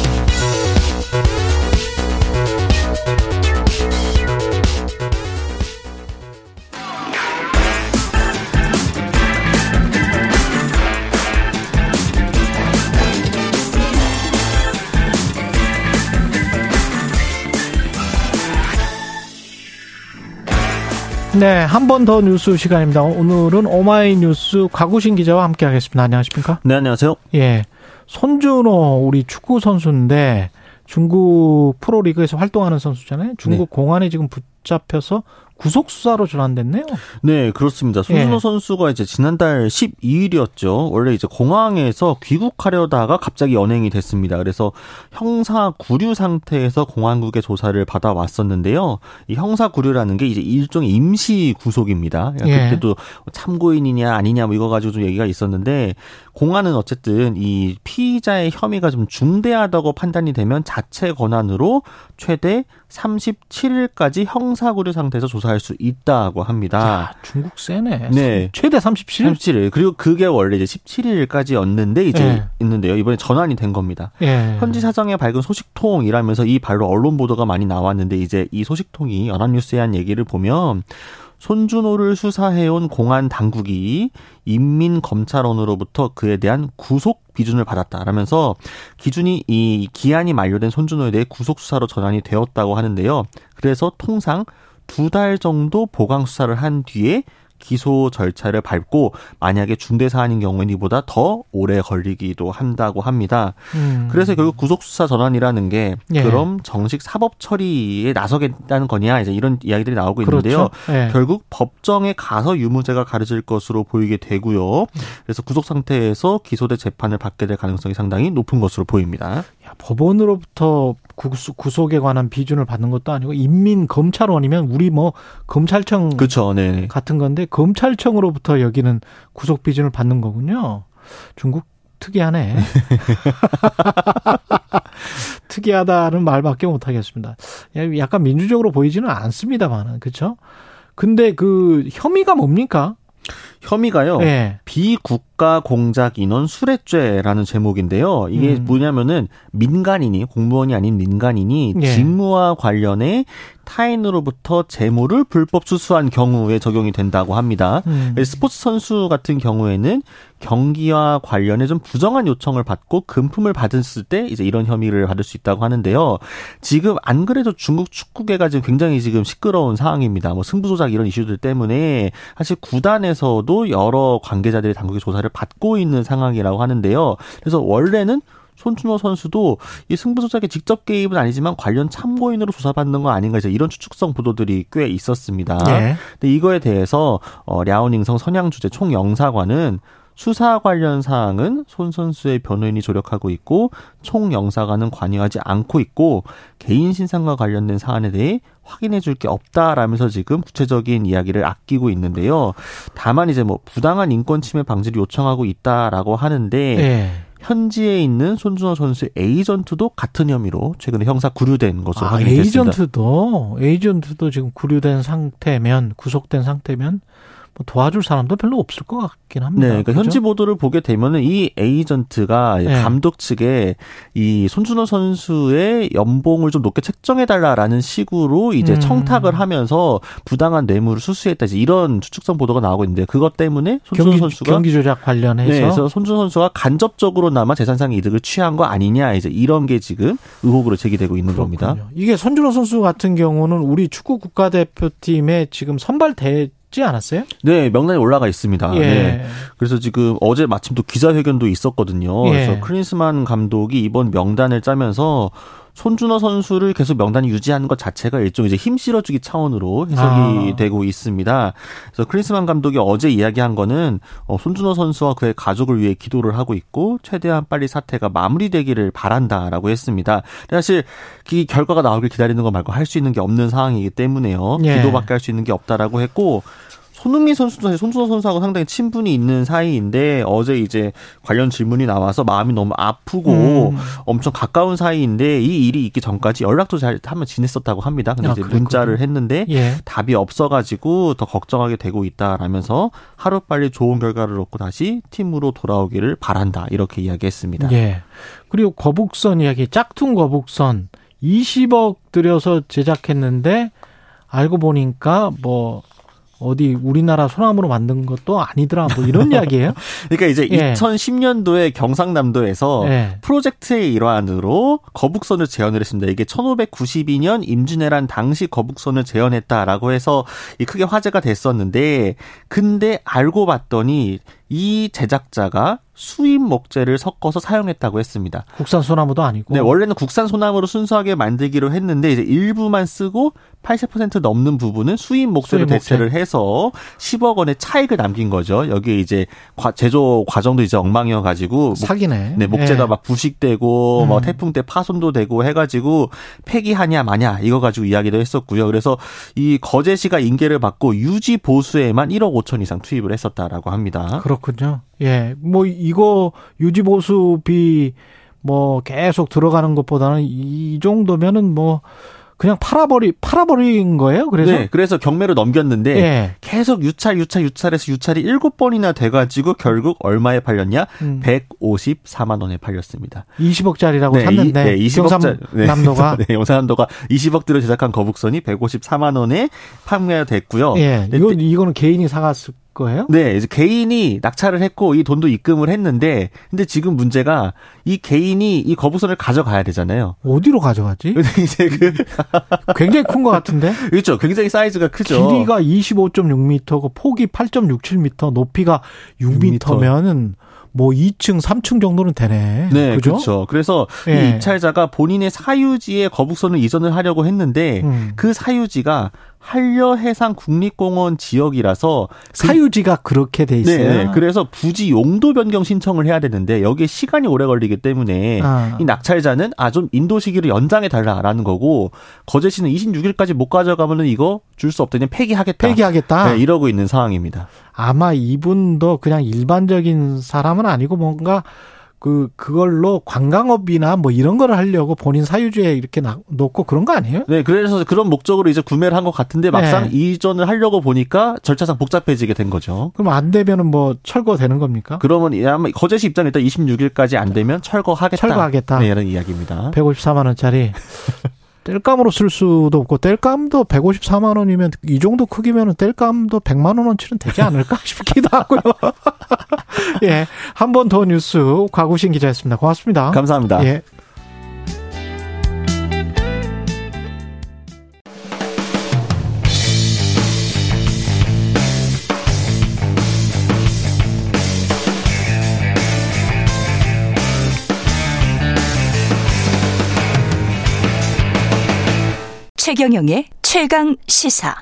네, 한 번 더 뉴스 시간입니다. 오늘은 오마이뉴스 가구신 기자와 함께 하겠습니다. 안녕하십니까? 네, 안녕하세요. 예, 손준호 우리 축구 선수인데 중국 프로리그에서 활동하는 선수잖아요. 중국 공안에 지금 붙잡혀서 구속 수사로 전환됐네요. 네, 그렇습니다. 손준호 예. 선수가 이제 지난달 12일이었죠. 원래 이제 공항에서 귀국하려다가 갑자기 연행이 됐습니다. 그래서 형사 구류 상태에서 공안국의 조사를 받아 왔었는데요. 이 형사 구류라는 게 이제 일종의 임시 구속입니다. 그러니까 예. 그때도 참고인이냐 아니냐 뭐 이거 가지고 좀 얘기가 있었는데 공안은 어쨌든 이 피의자의 혐의가 좀 중대하다고 판단이 되면 자체 권한으로 최대 37일까지 형사 구류 상태에서 조사할 수 있다고 합니다. 야, 중국 세네. 네. 최대 37? 37일. 그리고 그게 원래 이제 17일까지였는데 이제 예. 있는데요. 이번에 전환이 된 겁니다. 예. 현지 사정에 밝은 소식통이라면서 이 발로 언론 보도가 많이 나왔는데 이제 이 소식통이 연합뉴스에 한 얘기를 보면 손준호를 수사해온 공안 당국이 인민검찰원으로부터 그에 대한 구속 비준을 받았다라면서 기준이 이 기한이 만료된 손준호에 대해 구속 수사로 전환이 되었다고 하는데요. 그래서 통상 두 달 정도 보강 수사를 한 뒤에 기소 절차를 밟고 만약에 중대 사안인 경우에는 이보다 더 오래 걸리기도 한다고 합니다. 음. 그래서 결국 구속 수사 전환이라는 게 예. 그럼 정식 사법 처리에 나서겠다는 거냐 이제 이런 이야기들이 나오고 있는데요. 그렇죠. 예. 결국 법정에 가서 유무죄가 가려질 것으로 보이게 되고요. 그래서 구속 상태에서 기소돼 재판을 받게 될 가능성이 상당히 높은 것으로 보입니다. 야, 법원으로부터 구속, 구속에 관한 비준을 받는 것도 아니고 인민 검찰원이면 우리 뭐 검찰청 그렇죠. 네. 같은 건데 검찰청으로부터 여기는 구속 비준을 받는 거군요. 중국 특이하네. 특이하다는 말밖에 못 하겠습니다. 약간 민주적으로 보이지는 않습니다만은 그렇죠? 근데 그 혐의가 뭡니까? 혐의가요. 예. 비국 가 공작 인원 수뢰죄라는 제목인데요. 이게 음. 뭐냐면은 민간인이 공무원이 아닌 민간인이 예. 직무와 관련해 타인으로부터 재물을 불법 수수한 경우에 적용이 된다고 합니다. 음. 스포츠 선수 같은 경우에는 경기와 관련해 좀 부정한 요청을 받고 금품을 받았을 때 이제 이런 혐의를 받을 수 있다고 하는데요. 지금 안 그래도 중국 축구계가 지금 굉장히 지금 시끄러운 상황입니다. 뭐 승부 조작 이런 이슈들 때문에 사실 구단에서도 여러 관계자들이 당국의 조사를 받고 있는 상황이라고 하는데요. 그래서 원래는 손준호 선수도 이 승부 조작에 직접 개입은 아니지만 관련 참고인으로 조사받는 거 아닌가 이제 이런 추측성 보도들이 꽤 있었습니다. 예. 근데 이거에 대해서 어 랴오닝성 선양주재 총영사관은 수사 관련 사항은 손 선수의 변호인이 조력하고 있고 총 영사관은 관여하지 않고 있고 개인 신상과 관련된 사안에 대해 확인해 줄 게 없다라면서 지금 구체적인 이야기를 아끼고 있는데요. 다만 이제 뭐 부당한 인권 침해 방지를 요청하고 있다라고 하는데 예. 현지에 있는 손준호 선수의 에이전트도 같은 혐의로 최근에 형사 구류된 것으로 아, 확인됐습니다. 에이전트도 에이전트도 지금 구류된 상태면 구속된 상태면 뭐 도와줄 사람도 별로 없을 것 같긴 합니다. 네, 그러니까 그죠? 현지 보도를 보게 되면은 이 에이전트가 네. 감독 측에 이 손준호 선수의 연봉을 좀 높게 책정해 달라라는 식으로 이제 음. 청탁을 하면서 부당한 뇌물을 수수했다 이제 이런 추측성 보도가 나오고 있는데 그것 때문에 손준호 경기, 선수가 경기 조작 관련해서 네, 그래서 손준호 선수가 간접적으로나마 재산상 이득을 취한 거 아니냐 이제 이런 게 지금 의혹으로 제기되고 있는 겁니다. 그렇군요. 이게 손준호 선수 같은 경우는 우리 축구 국가대표팀에 지금 선발되 지 않았어요? 네, 명단에 올라가 있습니다. 예. 네. 그래서 지금 어제 마침 또 기자회견도 있었거든요. 예. 그래서 크리스만 감독이 이번 명단을 짜면서 손준호 선수를 계속 명단에 유지하는 것 자체가 일종 이제 힘 실어주기 차원으로 해석이 아. 되고 있습니다. 그래서 크리스만 감독이 어제 이야기한 거는 어, 손준호 선수와 그의 가족을 위해 기도를 하고 있고 최대한 빨리 사태가 마무리되기를 바란다라고 했습니다. 사실 이 결과가 나오길 기다리는 것 말고 할 수 있는 게 없는 상황이기 때문에요. 예. 기도밖에 할 수 있는 게 없다라고 했고 손흥민 선수도 사실 손준호 선수하고 상당히 친분이 있는 사이인데 어제 이제 관련 질문이 나와서 마음이 너무 아프고 음. 엄청 가까운 사이인데 이 일이 있기 전까지 연락도 잘 한번 지냈었다고 합니다. 근데 아, 이제. 문자를 했는데 예. 답이 없어가지고 더 걱정하게 되고 있다라면서 하루빨리 좋은 결과를 얻고 다시 팀으로 돌아오기를 바란다 이렇게 이야기했습니다. 예. 그리고 거북선 이야기, 짝퉁 거북선 20억 들여서 제작했는데 알고 보니까 뭐 어디 우리나라 소나무로 만든 것도 아니더라 뭐 이런 이야기예요? 그러니까 이제 예. 2010년도에 경상남도에서 예. 프로젝트의 일환으로 거북선을 재현을 했습니다. 이게 1592년 임진왜란 당시 거북선을 재현했다라고 해서 이 크게 화제가 됐었는데 근데 알고 봤더니 이 제작자가 수입 목재를 섞어서 사용했다고 했습니다. 국산 소나무도 아니고. 네, 원래는 국산 소나무로 순수하게 만들기로 했는데 이제 일부만 쓰고 80% 넘는 부분은 수입 목재로 수입 목재. 대체를 해서 10억 원의 차익을 남긴 거죠. 여기에 이제 과- 제조 과정도 이제 엉망이어 가지고 사기네. 네, 목재가 예. 막 부식되고 뭐 음. 태풍 때 파손도 되고 해 가지고 폐기하냐 마냐 이거 가지고 이야기도 했었고요. 그래서 이 거제시가 인계를 받고 유지 보수에만 1억 5천 이상 투입을 했었다라고 합니다. 그렇 군요. 예. 뭐 이거 유지 보수비 뭐 계속 들어가는 것보다는 이 정도면은 뭐 그냥 팔아버리 팔아버린 거예요. 그래서 네, 그래서 경매로 넘겼는데 예. 계속 유찰 유찰 유찰해서 유찰이 7번이나 돼가지고 결국 얼마에 팔렸냐? 음. 154만 원에 팔렸습니다. 20억짜리라고 네, 샀는데 이, 네, 20억짜리 경상남도가 네, 영산남도가 20억 들여 제작한 거북선이 154만 원에 판매가 됐고요. 예. 네, 이거 이거는 개인이 사갔을 거예요? 네, 이제 개인이 낙찰을 했고 이 돈도 입금을 했는데 근데 지금 문제가 이 개인이 이 거북선을 가져가야 되잖아요. 어디로 가져가지? 근데 이제 그 굉장히 큰 것 같은데. 그렇죠. 굉장히 사이즈가 크죠. 길이가 25.6m고 폭이 8.67m, 높이가 6m면은 뭐 2층, 3층 정도는 되네. 네, 그죠? 그렇죠. 그래서 예. 이 입찰자가 본인의 사유지에 거북선을 이전을 하려고 했는데 음. 그 사유지가 한려해상 국립공원 지역이라서 그- 사유지가 그렇게 돼 있어요. 네, 네. 그래서 부지 용도 변경 신청을 해야 되는데 여기에 시간이 오래 걸리기 때문에 아. 이 낙찰자는 아 좀 인도 시기를 연장해 달라라는 거고 거제시는 26일까지 못 가져가면은 이거 줄 수 없더니 폐기하겠다. 폐기하겠다. 네, 이러고 있는 상황입니다. 아마 이분도 그냥 일반적인 사람은 아니고 뭔가 그 그걸로 관광업이나 뭐 이런 거를 하려고 본인 사유지에 이렇게 나- 놓고 그런 거 아니에요? 네, 그래서 그런 목적으로 이제 구매를 한 것 같은데 막상 네. 이전을 하려고 보니까 절차상 복잡해지게 된 거죠. 그럼 안 되면은 뭐 철거되는 겁니까? 그러면 아마 거제시 입장 일단 26일까지 안 되면 철거하겠다. 철거하겠다. 네, 이런 이야기입니다. 154만 원짜리 뗄감으로 쓸 수도 없고 뗄감도 154만 원이면 이 정도 크기면은 뗄감도 100만 원어치는 되지 않을까 싶기도 하고요. 예, 한 번 더 뉴스 과구신 기자였습니다. 고맙습니다. 감사합니다. 예. 최경영의 최강 시사.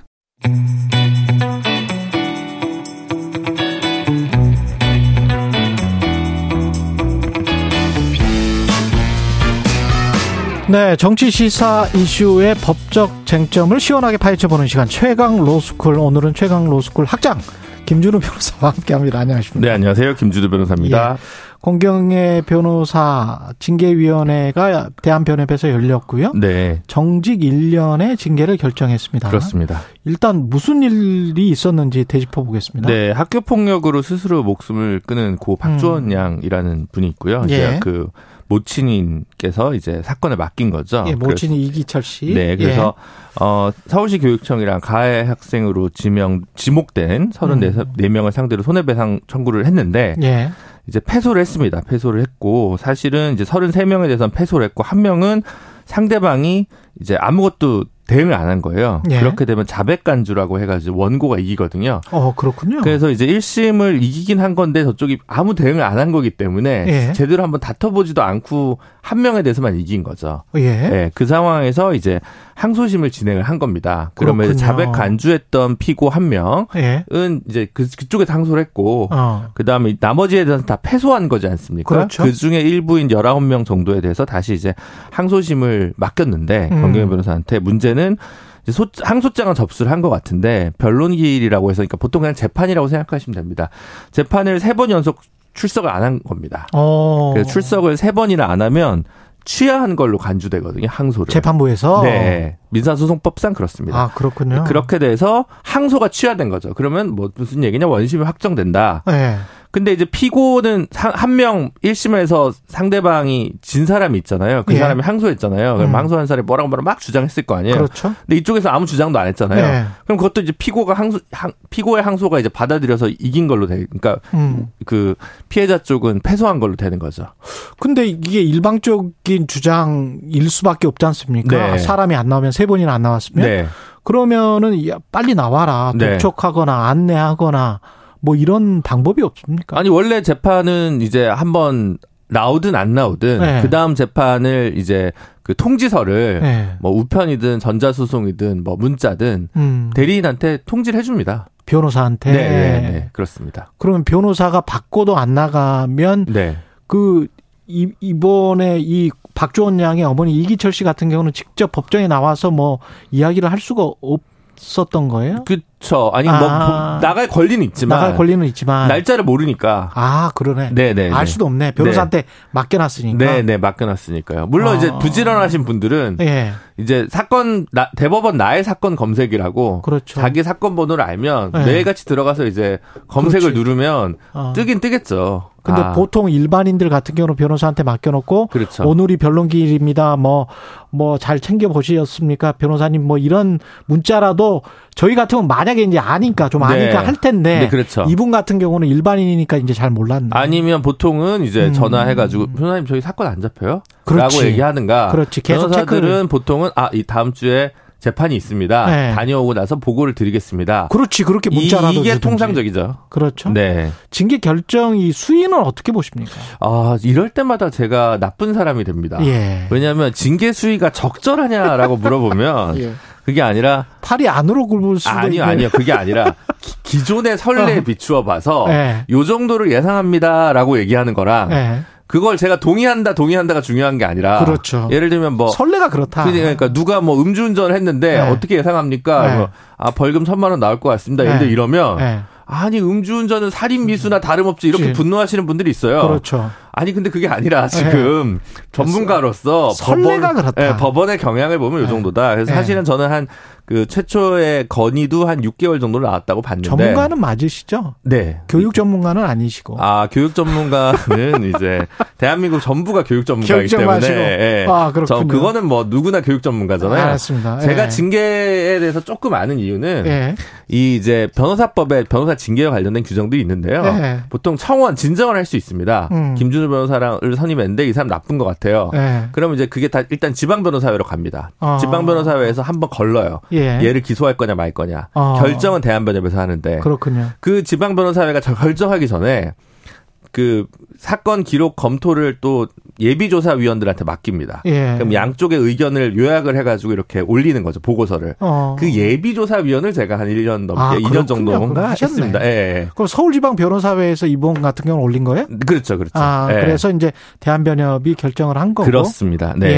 네, 정치 시사 이슈의 법적 쟁점을 시원하게 파헤쳐보는 시간 최강 로스쿨 오늘은 최강 로스쿨 학장 김준우 변호사와 함께합니다. 안녕하십니까? 네, 안녕하세요. 김주두 변호사입니다. 예. 공경의 변호사 징계위원회가 대한변협에서 열렸고요. 네, 정직 1년의 징계를 결정했습니다. 그렇습니다. 일단 무슨 일이 있었는지 되짚어 보겠습니다. 네, 학교 폭력으로 스스로 목숨을 끊은 고 박주원 양이라는 분이 있고요. 이제 음. 예. 그 모친인께서 이제 사건을 맡긴 거죠. 예, 모친이 이기철 씨. 네, 그래서 예. 어 서울시 교육청이랑 가해 학생으로 지명 지목된 34명을 상대로 손해배상 청구를 했는데 예. 이제 패소를 했습니다. 패소를 했고 사실은 이제 33명에 대해서는 패소를 했고 한 명은 상대방이 이제 아무것도 대응을 안 한 거예요. 예. 그렇게 되면 자백 간주라고 해가지고 원고가 이기거든요. 어, 그렇군요. 그래서 이제 1심을 이기긴 한 건데 저쪽이 아무 대응을 안 한 거기 때문에 예. 제대로 한번 다퉈보지도 않고 한 명에 대해서만 이긴 거죠. 예. 네, 그 상황에서 이제 항소심을 진행을 한 겁니다. 그러면. 자백 간주했던 피고 한 명은 예. 이제 그, 그쪽에서 항소를 했고 어. 그 다음에 나머지에 대해서 다 패소한 거지 않습니까? 그렇죠. 그 중에 일부인 19명 정도에 대해서 다시 이제 항소심을 맡겼는데 음. 권경현 변호사한테 문제는 소, 항소장은 접수를 한 것 같은데 변론기일이라고 해서 그러니까 보통 그냥 재판이라고 생각하시면 됩니다. 재판을 세 번 연속 출석을 안 한 겁니다. 어. 그래서 출석을 세 번이나 안 하면 취하한 걸로 간주되거든요. 항소를. 재판부에서 네. 민사소송법상 그렇습니다. 아, 그렇군요. 그렇게 돼서 항소가 취하된 거죠. 그러면 뭐 무슨 얘기냐 원심이 확정된다. 예. 근데 이제 피고는 한 명 1심에서 상대방이 진 사람이 있잖아요. 그 예. 사람이 항소했잖아요. 그럼 음. 항소한 사람이 뭐라고 뭐라고 막 주장했을 거 아니에요. 그렇죠. 근데 이쪽에서 아무 주장도 안 했잖아요. 예. 그럼 그것도 이제 피고가 항소 항- 피고의 항소가 이제 받아들여서 이긴 걸로 돼. 그러니까 음. 그 피해자 쪽은 패소한 걸로 되는 거죠. 근데 이게 일방적인 주장일 수밖에 없지 않습니까? 네. 사람이 안 나오면 세 번이나 안 나왔으면 네. 그러면은 야, 빨리 나와라. 네. 독촉하거나 안내하거나 뭐 이런 방법이 없습니까? 아니 원래 재판은 이제 한번 나오든 안 나오든 네. 그 다음 재판을 이제 그 통지서를 네. 뭐 우편이든 전자소송이든 뭐 문자든 음. 대리인한테 통지를 해줍니다. 변호사한테. 네, 네, 네. 그렇습니다. 그러면 변호사가 받고도 안 나가면 네. 그 이, 이번에 이 박주원 양의 어머니 이기철 씨 같은 경우는 직접 법정에 나와서 뭐 이야기를 할 수가 없었던 거예요? 그 쵸. 아니 아. 뭐 보- 나갈 권리는 있지만 나갈 권리는 있지만 날짜를 모르니까. 아 그러네. 네네. 알 수도 없네. 변호사한테 맡겨놨으니까. 네, 네, 맡겨놨으니까. 물론 아. 이제 부지런하신 분들은 예. 이제 사건 나- 대법원 나의 사건 검색이라고 그렇죠. 자기 사건 번호를 알면 네. 매일같이 들어가서 이제 검색을 그렇지. 누르면 어. 뜨긴 뜨겠죠. 근데 아, 보통 일반인들 같은 경우는 변호사한테 맡겨놓고 그렇죠. 오늘이 변론기일입니다. 뭐 뭐 잘 챙겨 보셨습니까, 변호사님? 뭐 이런 문자라도 저희 같으면 만약 에 이제 아니까 좀 네. 아니까 할 텐데 네, 그렇죠. 이분 같은 경우는 일반인이니까 이제 잘 몰랐네. 아니면 보통은 이제 음. 전화해가지고 변호사님 저희 사건 안 잡혀요? 그렇지. 라고 얘기하는가. 그렇지. 계속 변호사들은 보통은 아 이 다음 주에 재판이 있습니다. 네. 다녀오고 나서 보고를 드리겠습니다. 그렇지 그렇게 문자라도 이, 이게 주든지. 통상적이죠. 그렇죠. 네. 징계 결정 이 수위는 어떻게 보십니까? 아 이럴 때마다 제가 나쁜 사람이 됩니다. 예. 왜냐하면 징계 수위가 적절하냐라고 물어보면 예. 그게 아니라 팔이 안으로 굴을 수도 아니요 있는. 아니요 그게 아니라 기, 존의 선례에 비추어 봐서 네. 요 정도를 예상합니다라고 얘기하는 거랑 예. 그걸 제가 동의한다 동의한다가 중요한 게 아니라 그렇죠. 예를 들면 뭐 선례가 그렇다. 그러니까 누가 뭐 음주운전을 했는데 네. 어떻게 예상합니까? 네. 뭐, 아 벌금 천만 원 나올 것 같습니다. 네. 이러면 예. 아니 음주운전은 살인 미수나 다름없지 이렇게. 분노하시는 분들이 있어요. 그렇죠. 아니 근데 그게 아니라 지금 전문가로서 선례가 법원, 그렇다. 예, 법원의 경향을 보면 이 네. 정도다. 그래서 네. 사실은 저는 한 그 최초의 건의도 한 6개월 정도 나왔다고 봤는데 전문가는 맞으시죠? 네. 교육 전문가는 아니시고. 아, 교육 전문가는 이제 대한민국 전부가 교육 전문가이기 때문에. 예. 아, 그렇군요. 저 그거는 뭐 누구나 교육 전문가잖아요. 알았습니다. 제가 예. 징계에 대해서 조금 아는 이유는 예. 이 이제 변호사법에 변호사 징계와 관련된 규정들이 있는데요. 예. 보통 청원 진정을 할 수 있습니다. 음. 김준우 변호사를 선임했는데 이 사람 나쁜 것 같아요. 예. 그러면 이제 그게 다 일단 지방 변호사회로 갑니다. 어. 지방 변호사회에서 한번 걸러요. 예. 얘를 기소할 거냐 말 거냐. 어. 결정은 대한변협에서 하는데 그렇군요. 그 지방 변호사회가 저 결정하기 전에 그 사건 기록 검토를 또 예비조사위원들한테 맡깁니다. 예. 그럼 양쪽의 의견을 요약을 해가지고 이렇게 올리는 거죠 보고서를. 어. 그 예비조사위원을 제가 한 1년 넘게 아, 2년 그렇군요. 정도인가 그럼 하셨네. 했습니다. 예, 예. 그럼 서울지방 변호사회에서 이번 같은 경우는 올린 거예요? 그렇죠, 그렇죠. 아, 예. 그래서 이제 대한변협이 결정을 한 거고. 그렇습니다. 네. 예.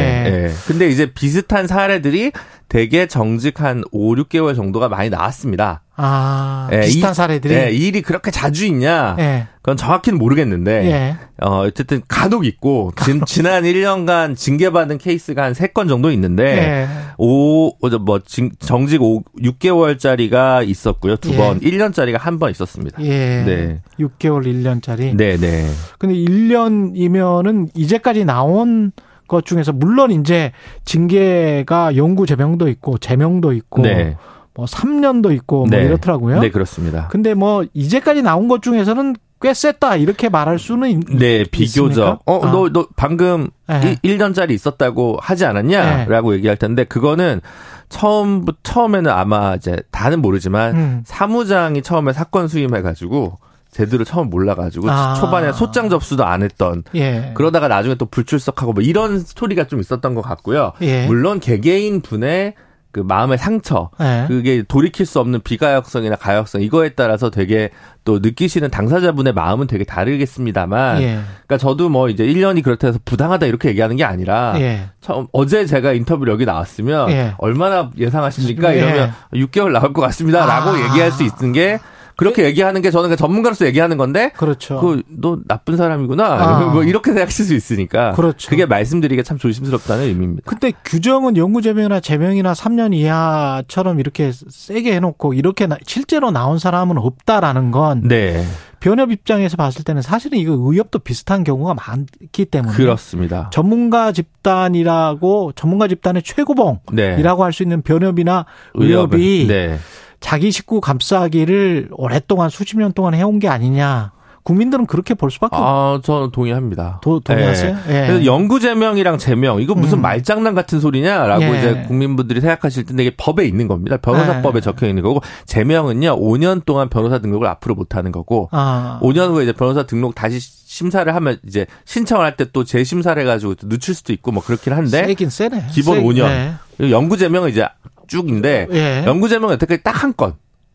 예. 근데 이제 비슷한 사례들이 대개 정직 한 5, 6개월 정도가 많이 나왔습니다. 아, 예, 비슷한 이- 사례들이. 예, 이 일이 그렇게 자주 있냐? 예. 그건 정확히는 모르겠는데 예. 어, 어쨌든 간혹 있고 진, 지난 1년간 징계받은 케이스가 한 3건 정도 있는데 예. 오, 어, 뭐 징- 정직 5, 6개월짜리가 있었고요. 두 예. 번, 1년짜리가 한 번 있었습니다. 예. 네. 6개월, 1년짜리. 네, 네. 근데 1년이면은 이제까지 나온 것 중에서 물론 이제 징계가 영구 제명도 있고 제명도 있고 네. 뭐 3년도 있고 뭐 네. 이렇더라고요. 네, 그렇습니다. 근데 뭐 이제까지 나온 것 중에서는 꽤 셌다 이렇게 말할 수는 있, 네, 비교적. 있습니까? 어, 아. 너, 너 방금 네. 1, 년짜리 있었다고 하지 않았냐? 네. 라고 얘기할 텐데, 그거는 처음, 처음에는 아마 이제 다는 모르지만, 음. 사무장이 처음에 사건 수임해 가지고, 제대로 처음 몰라가지고, 아. 초반에 소장 접수도 안 했던, 예. 그러다가 나중에 또 불출석하고 뭐 이런 스토리가 좀 있었던 것 같고요. 예. 물론 개개인 분의 그 마음의 상처, 네. 그게 돌이킬 수 없는 비가역성이나 가역성 이거에 따라서 되게 또 느끼시는 당사자분의 마음은 되게 다르겠습니다만, 예. 그러니까 저도 뭐 이제 1년이 그렇다 해서 부당하다 이렇게 얘기하는 게 아니라 예. 처음 어제 제가 인터뷰를 여기 나왔으면 예. 얼마나 예상하십니까? 예. 이러면 6개월 나올 것 같습니다라고 아. 얘기할 수 있는 게 그렇게 얘기하는 게 저는 전문가로서 얘기하는 건데 그렇죠. 그 너 나쁜 사람이구나 아. 뭐 이렇게 생각하실 수 있으니까 그렇죠. 그게 말씀드리기가 참 조심스럽다는 의미입니다. 근데 규정은 영구제명이나 제명이나 3년 이하처럼 이렇게 세게 해 놓고 이렇게 나- 실제로 나온 사람은 없다라는 건 네 변협 입장에서 봤을 때는 사실은 이거 의협도 비슷한 경우가 많기 때문에 그렇습니다. 전문가 집단이라고 전문가 집단의 최고봉이라고 네 할수 있는 변협이나 의협이 네. 자기 식구 감싸기를 오랫동안 수십 년 동안 해온 게 아니냐. 국민들은 그렇게 볼 수밖에 없 아, 저는 동의합니다. 도- 동의하세요? 예. 그래서 영구 제명이랑 제명 이거 무슨 음. 말장난 같은 소리냐라고 예. 이제 국민분들이 생각하실 텐데 이게 법에 있는 겁니다. 변호사법에 예. 적혀 있는 거고 제명은요 5년 동안 변호사 등록을 앞으로 못 하는 거고 아. 5년 후에 이제 변호사 등록 다시 심사를 하면 이제 신청을 할 때 또 재심사를 해가지고 또 늦출 수도 있고 뭐 그렇긴 한데 세긴 세네. 기본 세- 5년. 네. 그리고 영구 제명은 이제 쭉인데 예. 영구 제명은 여태까지 딱 한 건.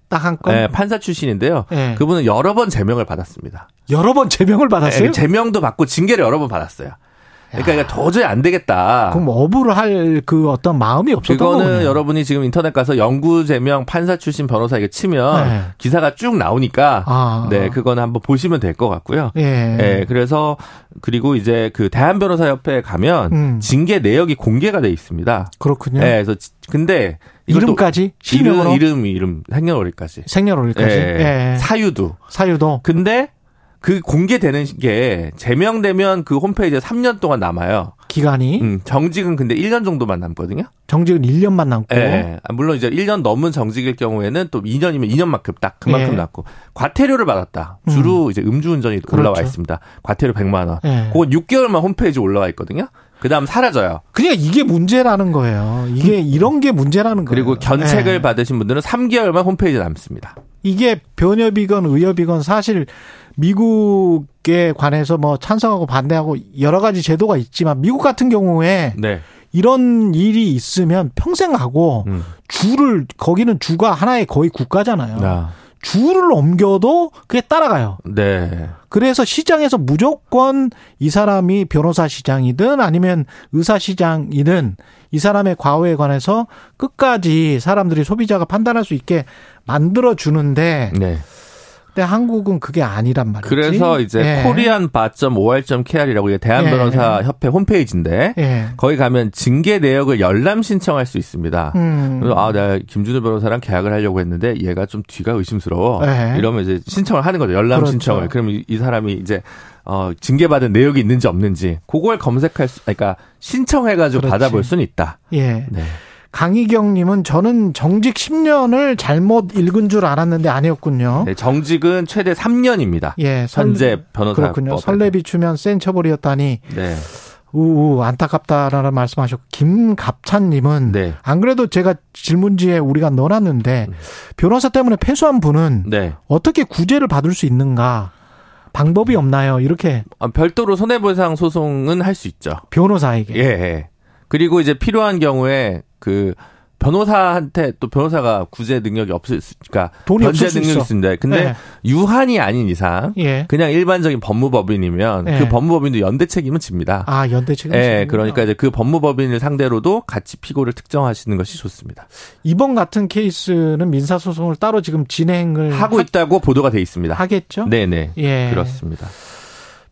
딱 한 건. 예, 판사 출신인데요. 예. 그분은 여러 번 제명을 받았습니다. 여러 번 제명을 받았어요? 예, 제명도 받고 징계를 여러 번 받았어요. 그러니까 이거 도저히 안 되겠다. 그럼 어부를 할 그 어떤 마음이 없었던 그거는 거군요. 여러분이 지금 인터넷 가서 영구 제명 판사 출신 변호사 이게 치면 네. 기사가 쭉 나오니까 아. 네 그거는 한번 보시면 될 것 같고요. 예. 예, 그래서 그리고 이제 그 대한 변호사 협회에 가면 음. 징계 내역이 공개가 돼 있습니다. 그렇군요. 예, 그래서 지- 근데 이름까지 이름 이름 이름 생년월일까지 생년월일까지 예, 예. 사유도 사유도 근데 그 공개되는 게 제명되면 그 홈페이지에 3년 동안 남아요. 기간이 음, 정직은 근데 1년 정도만 남거든요. 정직은 1년만 남고 예. 아, 물론 이제 1년 넘은 정직일 경우에는 또 2년이면 2년만큼 딱 그만큼 예. 남고 과태료를 받았다. 주로 이제 음주운전이 올라와 그렇죠. 있습니다. 과태료 100만 원. 예. 그건 6개월만 홈페이지 올라와 있거든요. 그 다음 사라져요. 그러니까 이게 문제라는 거예요. 이게 이런 게 문제라는 거예요. 그리고 견책을 예. 받으신 분들은 3개월만 홈페이지에 남습니다. 이게 변협이건 의협이건 사실 미국에 관해서 뭐 찬성하고 반대하고 여러 가지 제도가 있지만 미국 같은 경우에 네. 이런 일이 있으면 평생 하고 음. 주를 거기는 주가 하나의 거의 국가잖아요. 아, 주를 옮겨도 그게 따라가요. 네. 그래서 시장에서 무조건 이 사람이 변호사 시장이든 아니면 의사 시장이든 이 사람의 과오에 관해서 끝까지 사람들이 소비자가 판단할 수 있게 만들어 주는데 네. 근데 한국은 그게 아니란 말이지. 그래서 이제 예. 코리안 바.or.kr이라고 이게 대한 예. 변호사 협회 홈페이지인데 예. 거기 가면 징계 내역을 열람 신청할 수 있습니다. 음. 그래서 아, 내가 김준우 변호사랑 계약을 하려고 했는데 얘가 좀 뒤가 의심스러워. 네. 이러면 이제 신청을 하는 거죠. 열람 그렇죠. 신청을. 그럼 이, 이 사람이 이제 어, 징계받은 내역이 있는지 없는지 그걸 검색할 수, 그러니까 신청해가지고 그렇지. 받아볼 수는 있다. 예. 네. 강희경님은 저는 정직 10년을 잘못 읽은 줄 알았는데 아니었군요. 네, 정직은 최대 3년입니다. 예, 설- 현재 변호사 그렇군요. 설레 비추면 센 처벌이었다니 네. 우우 안타깝다라는 말씀하셨고 김갑찬님은 네. 안 그래도 제가 질문지에 우리가 넣어놨는데 변호사 때문에 패소한 분은 네. 어떻게 구제를 받을 수 있는가 방법이 없나요? 이렇게 아, 별도로 손해보상 소송은 할 수 있죠. 변호사에게 예, 예. 그리고 이제 필요한 경우에 그 변호사한테 또 변호사가 구제 능력이 없을 수, 그러니까 돈이 변제 능력이. 있습니다. 근데 네. 유한이 아닌 이상 예. 그냥 일반적인 법무법인이면 네. 그 법무법인도 연대 책임은 집니다. 아 연대 책임. 예, 그러니까 이제 그 법무법인을 상대로도 같이 피고를 특정하시는 것이 좋습니다. 이번 같은 케이스는 민사 소송을 따로 지금 진행을 하고 있다고 보도가 돼 있습니다. 하겠죠? 네 네. 예. 그렇습니다.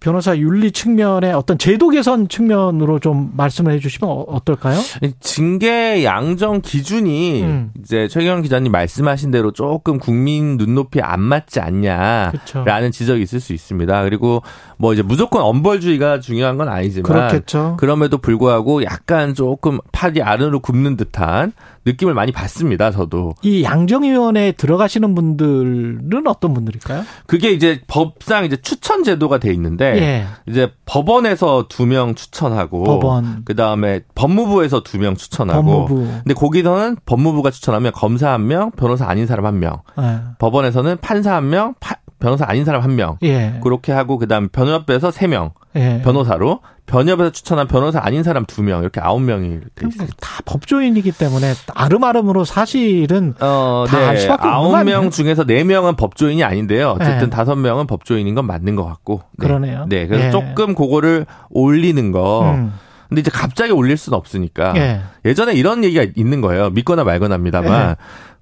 변호사 윤리 측면의 어떤 제도 개선 측면으로 좀 말씀을 해주시면 어- 어떨까요? 징계 양정 기준이 음. 이제 최경 기자님 말씀하신 대로 조금 국민 눈높이에 안 맞지 않냐라는 그렇죠. 지적이 있을 수 있습니다. 그리고 뭐 이제 무조건 엄벌주의가 중요한 건 아니지만 그렇겠죠. 그럼에도 불구하고 약간 조금 팔이 아래로 굽는 듯한 느낌을 많이 받습니다. 저도 이 양정위원회에 들어가시는 분들은 어떤 분들일까요? 그게 이제 법상 이제 추천 제도가 돼 있는데 예. 이제 법원에서 두 명 추천하고 법원. 그다음에 법무부에서 두 명 추천하고 법무부. 근데 거기서는 법무부가 추천하면 검사 한 명, 변호사 아닌 사람 한 명. 예. 법원에서는 판사 한 명, 파- 변호사 아닌 사람 한 명. 예. 그렇게 하고 그다음 변호협에서 세 명. 예. 변호사로 변협에서 추천한 변호사 아닌 사람 두 명 이렇게 아홉 명이 돼 있어요. 다 법조인이기 때문에 아름아름으로 사실은 어, 다알 네. 수밖에 아홉? 명 중에서 네 명은 법조인이 아닌데요. 어쨌든 네. 다섯 명은 법조인인 건 맞는 것 같고. 네. 그러네요. 네. 그래서 예. 조금 그거를 올리는 거. 음. 근데 이제 갑자기 올릴 수는 없으니까. 예. 예전에 이런 얘기가 있는 거예요. 믿거나 말거나입니다만. 예.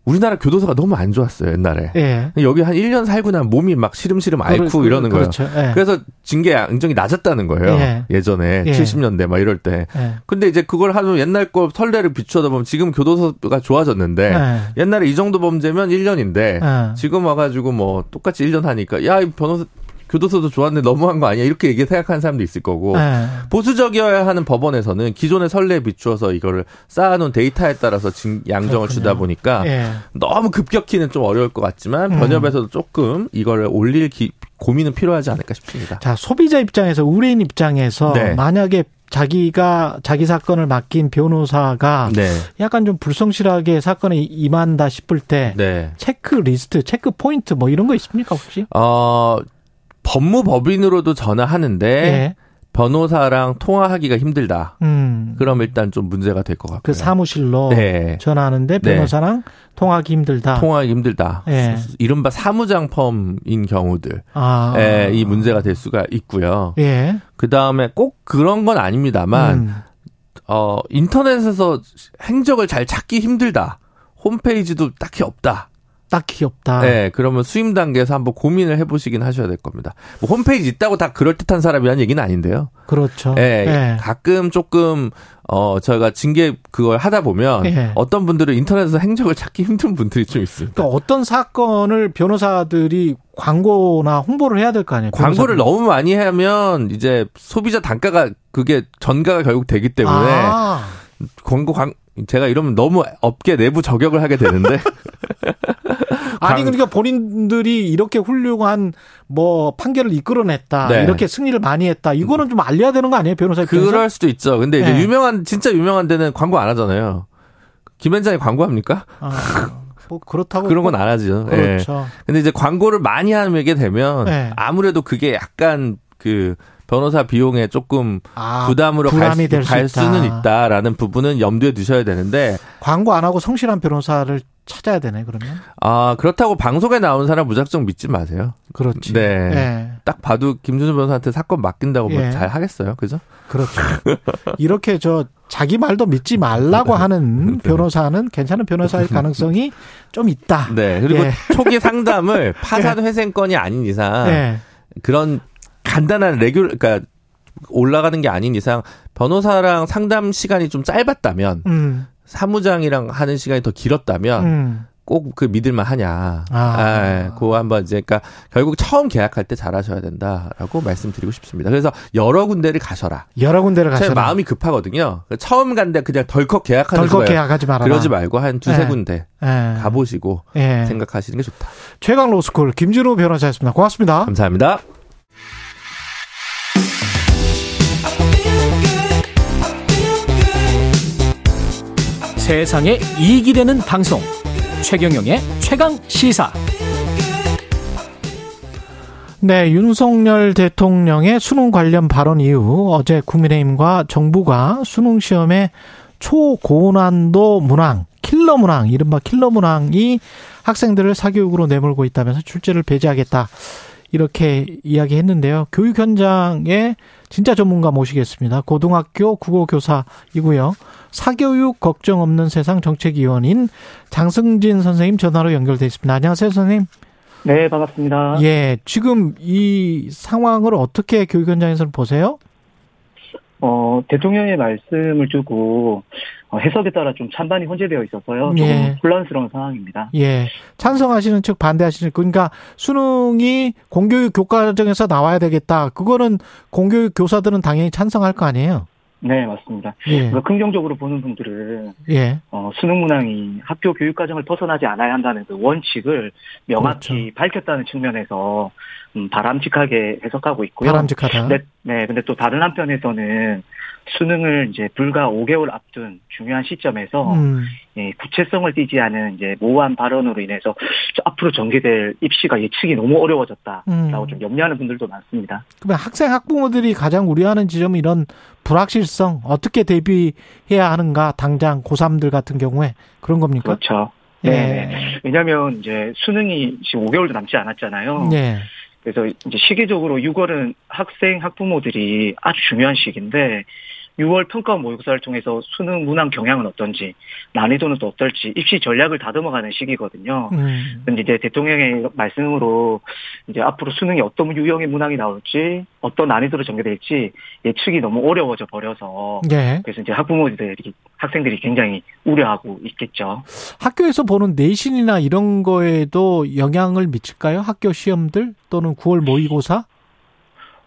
우리나라 교도소가 너무 안 좋았어요, 옛날에. 예. 여기 한 1년 살고 나면 몸이 막 시름시름 앓고 그러- 이러는 거예요. 그렇죠. 예. 그래서 징계 양정이 낮았다는 거예요. 예. 예전에 예. 70년대 막 이럴 때. 예. 근데 이제 그걸 하면 옛날 거 선례를 비추다 보면 지금 교도소가 좋아졌는데 예. 옛날에 이 정도 범죄면 1년인데 예. 지금 와가지고 뭐 똑같이 1년 하니까 야, 이 변호사 교도소도 좋았는데 너무한 거 아니야? 이렇게 얘기 생각하는 사람도 있을 거고 예. 보수적이어야 하는 법원에서는 기존의 선례에 비추어서 이거를 쌓아놓은 데이터에 따라서 징- 양정을 그렇군요. 주다 보니까 예. 너무 급격히는 좀 어려울 것 같지만 음. 변협에서도 조금 이거를 올릴 기- 고민은 필요하지 않을까 싶습니다. 자, 소비자 입장에서 의뢰인 입장에서 네. 만약에 자기가 자기 사건을 맡긴 변호사가 네. 약간 좀 불성실하게 사건에 임한다 싶을 때 네. 체크 리스트, 체크 포인트 뭐 이런 거 있습니까 혹시? 어, 법무법인으로도 전화하는데 예. 변호사랑 통화하기가 힘들다. 음. 그럼 일단 좀 문제가 될 것 같고요. 그 사무실로 네. 전화하는데 네. 변호사랑 통화하기 힘들다. 통화하기 힘들다. 예. 수- 이른바 사무장 firm인 경우들. 아. 예, 이 문제가 될 수가 있고요. 예. 그 다음에 꼭 그런 건 아닙니다만, 음. 어, 인터넷에서 행적을 잘 찾기 힘들다. 홈페이지도 딱히 없다. 딱히 없다. 네, 그러면 수임 단계에서 한번 고민을 해보시긴 하셔야 될 겁니다. 뭐 홈페이지 있다고 다 그럴 듯한 사람이란 얘기는 아닌데요. 그렇죠. 예, 예. 가끔 조금 어 저희가 징계 그걸 하다 보면 예. 어떤 분들은 인터넷에서 행적을 찾기 힘든 분들이 좀 있습니다. 그러니까 어떤 사건을 변호사들이 광고나 홍보를 해야 될 거 아니에요. 광고를 변호사들이. 너무 많이 하면 이제 소비자 단가가 그게 전가가 결국 되기 때문에 아. 광고 광 제가 이러면 너무 업계 내부 저격을 하게 되는데 아니 광- 그러니까 본인들이 이렇게 훌륭한 뭐 판결을 이끌어냈다 네. 이렇게 승리를 많이 했다 이거는 좀 알려야 되는 거 아니에요 변호사 입장에서 그럴 수도 있죠. 근데 이제 네. 유명한 진짜 유명한 데는 광고 안 하잖아요. 김현장이 광고합니까? 아, 뭐 그렇다고 그런 건 안 하죠. 예. 그렇죠 근데 이제 광고를 많이 하게 되면 네. 아무래도 그게 약간 그 변호사 비용에 조금 아, 부담으로 갈, 수, 갈 있다. 수는 있다라는 부분은 염두에 두셔야 되는데 광고 안 하고 성실한 변호사를 찾아야 되네 그러면 아 그렇다고 방송에 나오는 사람 무작정 믿지 마세요. 그렇지 네. 예. 딱 봐도 김준호 변호사한테 사건 맡긴다고 뭐 예. 잘 하겠어요, 그죠? 그렇죠 이렇게 저 자기 말도 믿지 말라고 하는 변호사는 괜찮은 변호사일 가능성이 좀 있다 네. 그리고 예. 초기 상담을 파산 회생건이 아닌 이상 예. 그런 간단한 레귤 그러니까 올라가는 게 아닌 이상 변호사랑 상담 시간이 좀 짧았다면 음, 사무장이랑 하는 시간이 더 길었다면 음. 꼭그 믿을만 하냐. 아. 예, 그거 한번 이제 그러니까 결국 처음 계약할 때 잘하셔야 된다라고 말씀드리고 싶습니다. 그래서 여러 군데를 가셔라. 여러 군데를 제 가서 마음이 급하거든요. 처음 간데 그냥 덜컥 계약하는 덜컥 거예요. 계약하지 말아라 그러지 말고 한 두세 예. 군데 예. 가보시고 예. 생각하시는 게 좋다. 최강 로스쿨 김진우 변호사였습니다 고맙습니다 감사합니다. 세상에 이익이 되는 방송 최경영의 최강 시사 네, 윤석열 대통령의 수능 관련 발언 이후 어제 국민의힘과 정부가 수능 시험의 초고난도 문항, 킬러 문항, 이른바 킬러 문항이 학생들을 사교육으로 내몰고 있다면서 출제를 배제하겠다. 이렇게 이야기했는데요. 교육 현장에 진짜 전문가 모시겠습니다. 고등학교 국어교사이고요. 사교육 걱정 없는 세상 정책위원인 장승진 선생님 전화로 연결돼 있습니다. 안녕하세요, 선생님. 네, 반갑습니다. 예, 지금 이 상황을 어떻게 교육 현장에서는 보세요? 어, 대통령의 말씀을 두고 어, 해석에 따라 좀 찬반이 혼재되어 있어서요. 조금 예. 혼란스러운 상황입니다. 예, 찬성하시는 측, 반대하시는 측, 그러니까 수능이 공교육 교과정에서 나와야 되겠다. 그거는 공교육 교사들은 당연히 찬성할 거 아니에요? 네, 맞습니다. 예, 그래서 긍정적으로 보는 분들은 예, 어, 수능 문항이 학교 교육 과정을 벗어나지 않아야 한다는 그 원칙을 명확히 그렇죠. 밝혔다는 측면에서 음, 바람직하게 해석하고 있고요. 바람직하다. 네, 네, 근데 또 다른 한편에서는 수능을 이제 불과 5개월 앞둔 중요한 시점에서 음. 예, 구체성을 띠지 않은 이제 모호한 발언으로 인해서 저 앞으로 전개될 입시가 예측이 너무 어려워졌다라고 음. 좀 염려하는 분들도 많습니다. 그러면 학생 학부모들이 가장 우려하는 지점은 이런 불확실성 어떻게 대비해야 하는가 당장 고3들 같은 경우에 그런 겁니까? 그렇죠. 예. 네. 왜냐하면 이제 수능이 지금 5개월도 남지 않았잖아요. 예. 그래서 이제 시기적으로 6월은 학생 학부모들이 아주 중요한 시기인데 6월 평가 모의고사를 통해서 수능 문항 경향은 어떤지 난이도는 또 어떨지 입시 전략을 다듬어가는 시기거든요. 음. 근데 이제 대통령의 말씀으로 이제 앞으로 수능이 어떤 유형의 문항이 나올지 어떤 난이도로 전개될지 예측이 너무 어려워져 버려서 예. 그래서 이제 학부모들이 학생들이 굉장히 우려하고 있겠죠. 학교에서 보는 내신이나 이런 거에도 영향을 미칠까요? 학교 시험들 또는 9월 모의고사?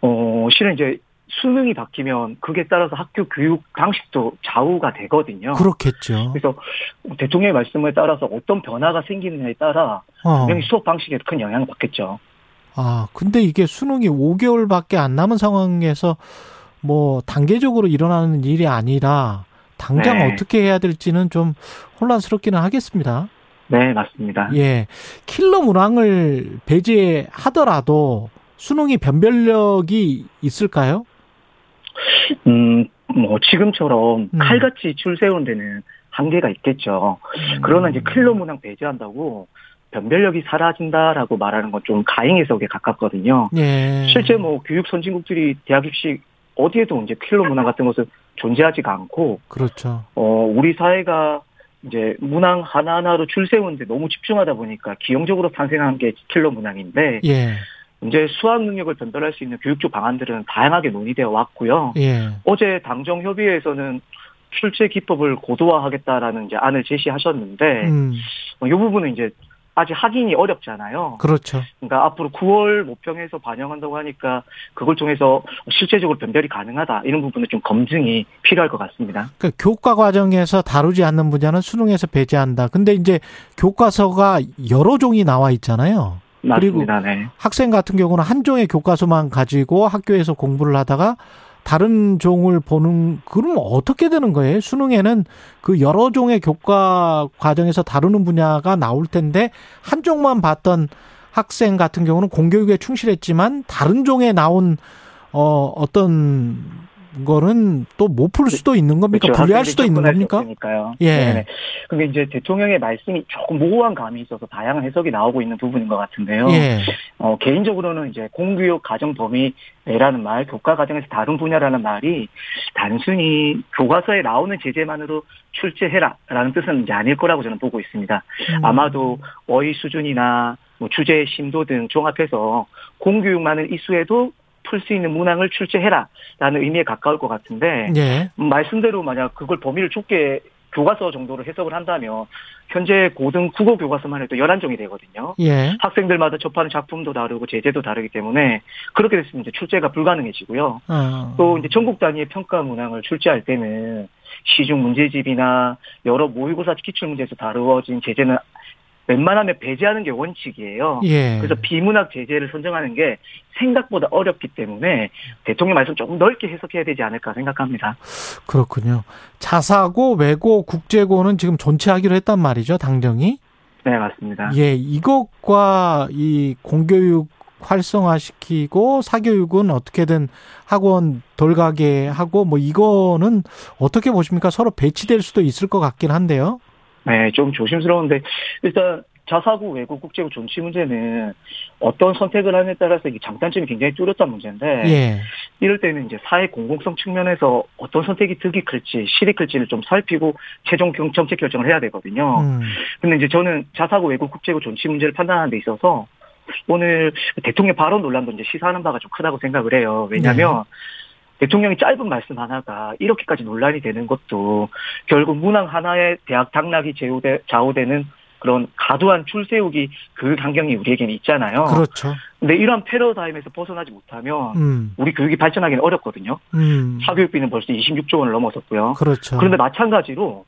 어, 실은 이제 수능이 바뀌면 그게 따라서 학교 교육 방식도 좌우가 되거든요. 그렇겠죠. 그래서 대통령의 말씀에 따라서 어떤 변화가 생기느냐에 따라 어. 분명히 수업 방식에 큰 영향을 받겠죠. 아, 근데 이게 수능이 5개월밖에 안 남은 상황에서 뭐 단계적으로 일어나는 일이 아니라 당장 네. 어떻게 해야 될지는 좀 혼란스럽기는 하겠습니다. 네, 맞습니다. 예. 킬러 문항을 배제하더라도 수능이 변별력이 있을까요? 음, 뭐 지금처럼 음. 칼같이 줄 세우는 데는 한계가 있겠죠. 음. 그러나 이제 클로 문항 배제한다고 변별력이 사라진다라고 말하는 건 좀 가행 해석에 가깝거든요. 예. 실제 뭐 교육 선진국들이 대학 입시 어디에도 이제 킬러 문항 같은 것은 존재하지가 않고 그렇죠. 어 우리 사회가 이제 문항 하나하나로 줄 세우는데 너무 집중하다 보니까 기형적으로 탄생한 게 킬러 문항인데 예. 이제 수학 능력을 변별할 수 있는 교육적 방안들은 다양하게 논의되어 왔고요. 예. 어제 당정 협의회에서는 출제 기법을 고도화하겠다라는 이제 안을 제시하셨는데 음. 어, 이 부분은 이제 아직 확인이 어렵잖아요. 그렇죠. 그러니까 앞으로 9월 모평에서 반영한다고 하니까 그걸 통해서 실제적으로 변별이 가능하다 이런 부분은 좀 검증이 필요할 것 같습니다. 그러니까 교과 과정에서 다루지 않는 분야는 수능에서 배제한다. 근데 이제 교과서가 여러 종이 나와 있잖아요. 맞습니다. 네. 학생 같은 경우는 한 종의 교과서만 가지고 학교에서 공부를 하다가 다른 종을 보는 그럼 어떻게 되는 거예요? 수능에는 그 여러 종의 교과 과정에서 다루는 분야가 나올 텐데 한 종만 봤던 학생 같은 경우는 공교육에 충실했지만 다른 종에 나온 어 어떤 거는 또 못 풀 수도 있는 겁니까? 그렇죠. 학생들이 수도 있는 겁니까? 없으니까요. 예. 네네. 근데 이제 대통령의 말씀이 조금 모호한 감이 있어서 다양한 해석이 나오고 있는 부분인 것 같은데요. 예. 어, 개인적으로는 이제 공교육 가정 범위 내라는 말, 교과 과정에서 다른 분야라는 말이 단순히 교과서에 나오는 제재만으로 출제해라라는 뜻은 이제 아닐 거라고 저는 보고 있습니다. 음. 아마도 어휘 수준이나 뭐 주제 심도 등 종합해서 공교육만을 이수해도 풀 수 있는 문항을 출제해라라는 의미에 가까울 것 같은데 예. 음, 말씀대로 만약 그걸 범위를 좁게 교과서 정도로 해석을 한다면 현재 고등 국어 교과서만 해도 11종이 되거든요. 예. 학생들마다 접하는 작품도 다르고 제재도 다르기 때문에 그렇게 됐으면 이제 출제가 불가능해지고요. 어. 또 이제 전국 단위의 평가 문항을 출제할 때는 시중 문제집이나 여러 모의고사 기출 문제에서 다루어진 제재는 웬만하면 배제하는 게 원칙이에요. 예. 그래서 비문학 제재를 선정하는 게 생각보다 어렵기 때문에 대통령 말씀 조금 넓게 해석해야 되지 않을까 생각합니다. 그렇군요. 자사고, 외고, 국제고는 지금 존치하기로 했단 말이죠, 당정이. 네, 맞습니다. 예, 이것과 이 공교육 활성화시키고 사교육은 어떻게든 학원 돌가게 하고 뭐 이거는 어떻게 보십니까? 서로 배치될 수도 있을 것 같긴 한데요. 네, 좀 조심스러운데 일단 자사고 외국 국제고 존치 문제는 어떤 선택을 하느냐에 따라서 이게 장단점이 굉장히 뚜렷한 문제인데 예. 이럴 때는 이제 사회 공공성 측면에서 어떤 선택이 득이 클지 실이 클지를 좀 살피고 최종 경- 정책 결정을 해야 되거든요. 음. 근데 이제 저는 자사고 외국 국제고 존치 문제를 판단하는 데 있어서 오늘 대통령 발언 논란도 이제 시사하는 바가 좀 크다고 생각을 해요. 왜냐하면 대통령이 짧은 말씀 하나가 이렇게까지 논란이 되는 것도 결국 문항 하나에 대학 당락이 제우되, 좌우되는 그런 과도한 줄 세우기 그 환경이 우리에게는 있잖아요. 그렇죠. 근데 이러한 패러다임에서 벗어나지 못하면 음. 우리 교육이 발전하기는 어렵거든요. 음. 사교육비는 벌써 26조 원을 넘어섰고요. 그렇죠. 그런데 마찬가지로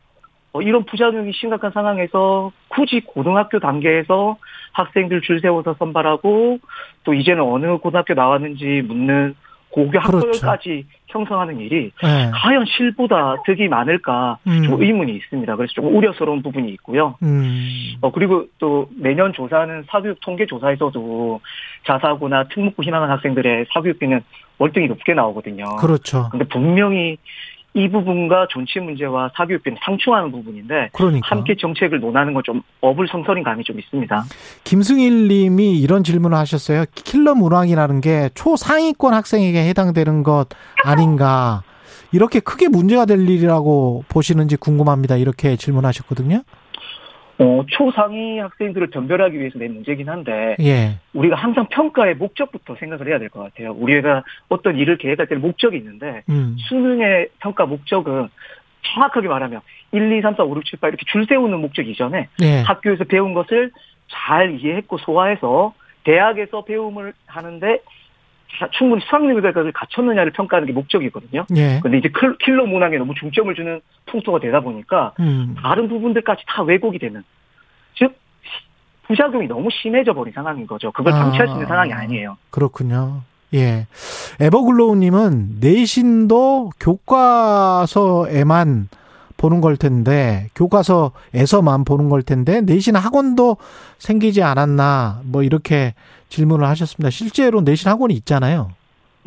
어, 이런 부작용이 심각한 상황에서 굳이 고등학교 단계에서 학생들 줄 세워서 선발하고 또 이제는 어느 고등학교 나왔는지 묻는 고교 그렇죠. 학벌까지 형성하는 일이 네. 과연 실보다 득이 많을까 음. 좀 의문이 있습니다. 그래서 좀 우려스러운 부분이 있고요. 음. 어, 그리고 또 매년 조사하는 사교육 통계 조사에서도 자사고나 특목고 희망한 학생들의 사교육비는 월등히 높게 나오거든요. 그렇죠. 근데 분명히 이 부분과 존치 문제와 사교육비는 상충하는 부분인데 그러니까. 함께 정책을 논하는 건 좀 어불성설인 감이 좀 있습니다. 김승일 님이 이런 질문을 하셨어요. 킬러 문항이라는 게 초상위권 학생에게 해당되는 것 아닌가. 이렇게 크게 문제가 될 일이라고 보시는지 궁금합니다. 이렇게 질문하셨거든요. 어, 초상위 학생들을 변별하기 위해서 낸 문제긴 한데 예. 우리가 항상 평가의 목적부터 생각을 해야 될 것 같아요. 우리가 어떤 일을 계획할 때는 목적이 있는데 음. 수능의 평가 목적은 정확하게 말하면 1, 2, 3, 4, 5, 6, 7, 8 이렇게 줄 세우는 목적 이전에 예. 학교에서 배운 것을 잘 이해했고 소화해서 대학에서 배움을 하는데 자- 충분히 수학능력을 갖췄느냐를 평가하는 게 목적이거든요. 예. 근데 이제 클- 킬러 문항에 너무 중점을 주는 풍토가 되다 보니까 음. 다른 부분들까지 다 왜곡이 되는 즉 부작용이 너무 심해져 버린 상황인 거죠. 그걸 아. 방치할 수 있는 상황이 아니에요. 그렇군요. 예. 에버글로우님은 내신도 교과서에만 보는 걸 텐데, 교과서에서만 보는 걸 텐데, 내신 학원도 생기지 않았나, 뭐 이렇게 질문을 하셨습니다. 실제로 내신 학원이 있잖아요.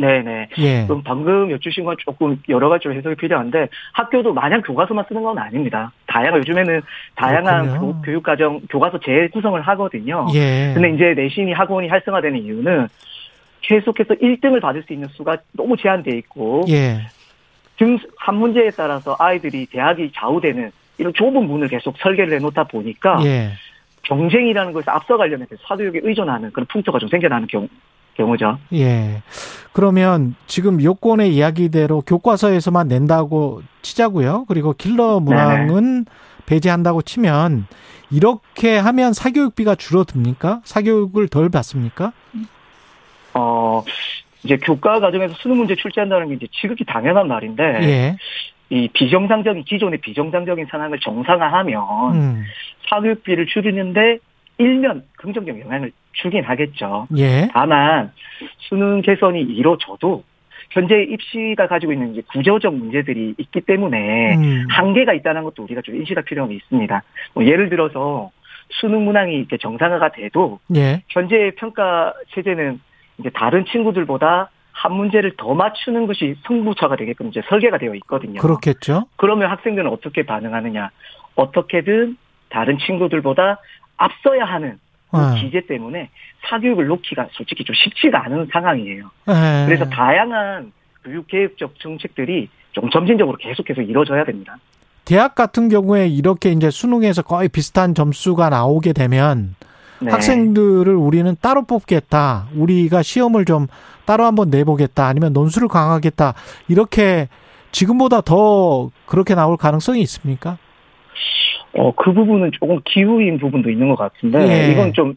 네네. 예. 그럼 방금 여쭈신 건 조금 여러 가지로 해석이 필요한데 학교도 마냥 교과서만 쓰는 건 아닙니다. 다양한 요즘에는 다양한. 교, 교육과정 교과서 재구성을 하거든요. 예. 근데 이제 내신이 학원이 활성화되는 이유는 계속해서 1등을 받을 수 있는 수가 너무 제한돼 있고 예. 등 한 문제에 따라서 아이들이 대학이 좌우되는 이런 좁은 문을 계속 설계를 해놓다 보니까 예. 경쟁이라는 것에 앞서가려면 사교육에 의존하는 그런 풍토가 좀 생겨나는 경우, 경우죠. 예. 그러면 지금 요건의 이야기대로 교과서에서만 낸다고 치자고요. 그리고 킬러 문항은 배제한다고 치면 이렇게 하면 사교육비가 줄어듭니까? 사교육을 덜 받습니까? 어, 이제 교과 과정에서 수능 문제 출제한다는 게 이제 지극히 당연한 말인데, 예. 이 비정상적인, 기존의 비정상적인 상황을 정상화하면, 음. 사교육비를 줄이는데 일면 긍정적 영향을 주긴 하겠죠. 예. 다만, 수능 개선이 이루어져도, 현재 입시가 가지고 있는 이제 구조적 문제들이 있기 때문에 음. 한계가 있다는 것도 우리가 좀 인식할 필요가 있습니다. 뭐 예를 들어서 수능 문항이 이렇게 정상화가 돼도 예. 현재의 평가 체제는 이제 다른 친구들보다 한 문제를 더 맞추는 것이 승부처가 되게끔 이제 설계가 되어 있거든요. 그렇겠죠. 그러면 학생들은 어떻게 반응하느냐? 어떻게든 다른 친구들보다 앞서야 하는 그 아. 기제 때문에 사교육을 놓기가 솔직히 좀 쉽지가 않은 상황이에요. 예. 그래서 다양한 교육 계획적 정책들이 좀 점진적으로 계속해서 이루어져야 됩니다. 대학 같은 경우에 이렇게 이제 수능에서 거의 비슷한 점수가 나오게 되면 네. 학생들을 우리는 따로 뽑겠다. 우리가 시험을 좀 따로 한번 내보겠다. 아니면 논술을 강화하겠다. 이렇게 지금보다 더 그렇게 나올 가능성이 있습니까? 어, 그 부분은 조금 기후인 부분도 있는 것 같은데, 예. 이건 좀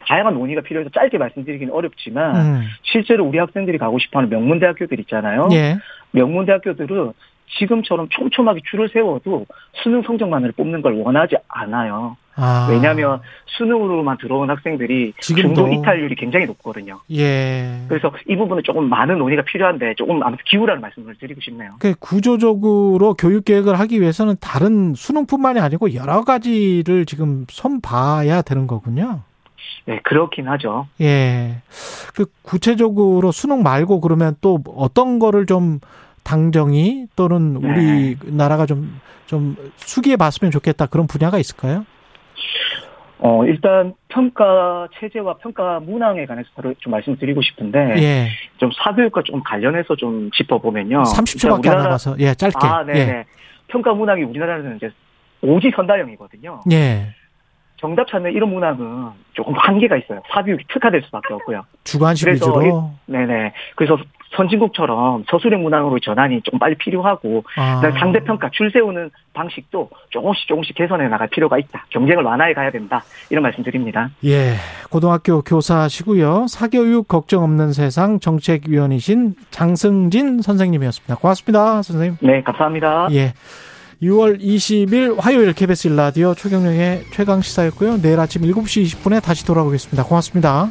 다양한 논의가 필요해서 짧게 말씀드리기는 어렵지만, 음. 실제로 우리 학생들이 가고 싶어 하는 명문대학교들 있잖아요. 예. 명문대학교들은 지금처럼 촘촘하게 줄을 세워도 수능 성적만을 뽑는 걸 원하지 않아요. 아. 왜냐하면 수능으로만 들어온 학생들이 지금도. 중도 이탈률이 굉장히 높거든요. 예. 그래서 이 부분은 조금 많은 논의가 필요한데 조금 아무튼 기우라는 말씀을 드리고 싶네요. 그 구조적으로 교육 계획을 하기 위해서는 다른 수능뿐만이 아니고 여러 가지를 지금 손봐야 되는 거군요. 네, 그렇긴 하죠. 예. 그 구체적으로 수능 말고 그러면 또 어떤 거를 좀 당정이 또는 네. 우리나라가 좀, 좀 수기해 봤으면 좋겠다 그런 분야가 있을까요? 어, 일단 평가 체제와 평가 문항에 관해서 바로 좀 말씀드리고 싶은데 예. 좀 사교육과 좀 관련해서 좀 짚어보면요. 30초밖에 일단 안 남아서. 예, 짧게. 아, 네, 예. 네. 평가 문항이 우리나라는 이제 오지선다형이거든요. 예. 정답 찾는 이런 문항은 조금 한계가 있어요. 사교육이 특화될 수밖에 없고요. 주관식 그래서 위주로. 이- 네네. 그래서 선진국처럼 서술형 문항으로 전환이 좀 빨리 필요하고 아. 상대평가 줄 세우는 방식도 조금씩 조금씩 개선해 나갈 필요가 있다. 경쟁을 완화해 가야 된다. 이런 말씀 드립니다. 예. 고등학교 교사시고요. 사교육 걱정 없는 세상 정책위원이신 장승진 선생님이었습니다. 고맙습니다, 선생님. 네, 감사합니다. 예. 6월 20일 화요일 KBS 일라디오 최경영의 최강 시사였고요. 내일 아침 7시 20분에 다시 돌아오겠습니다. 고맙습니다.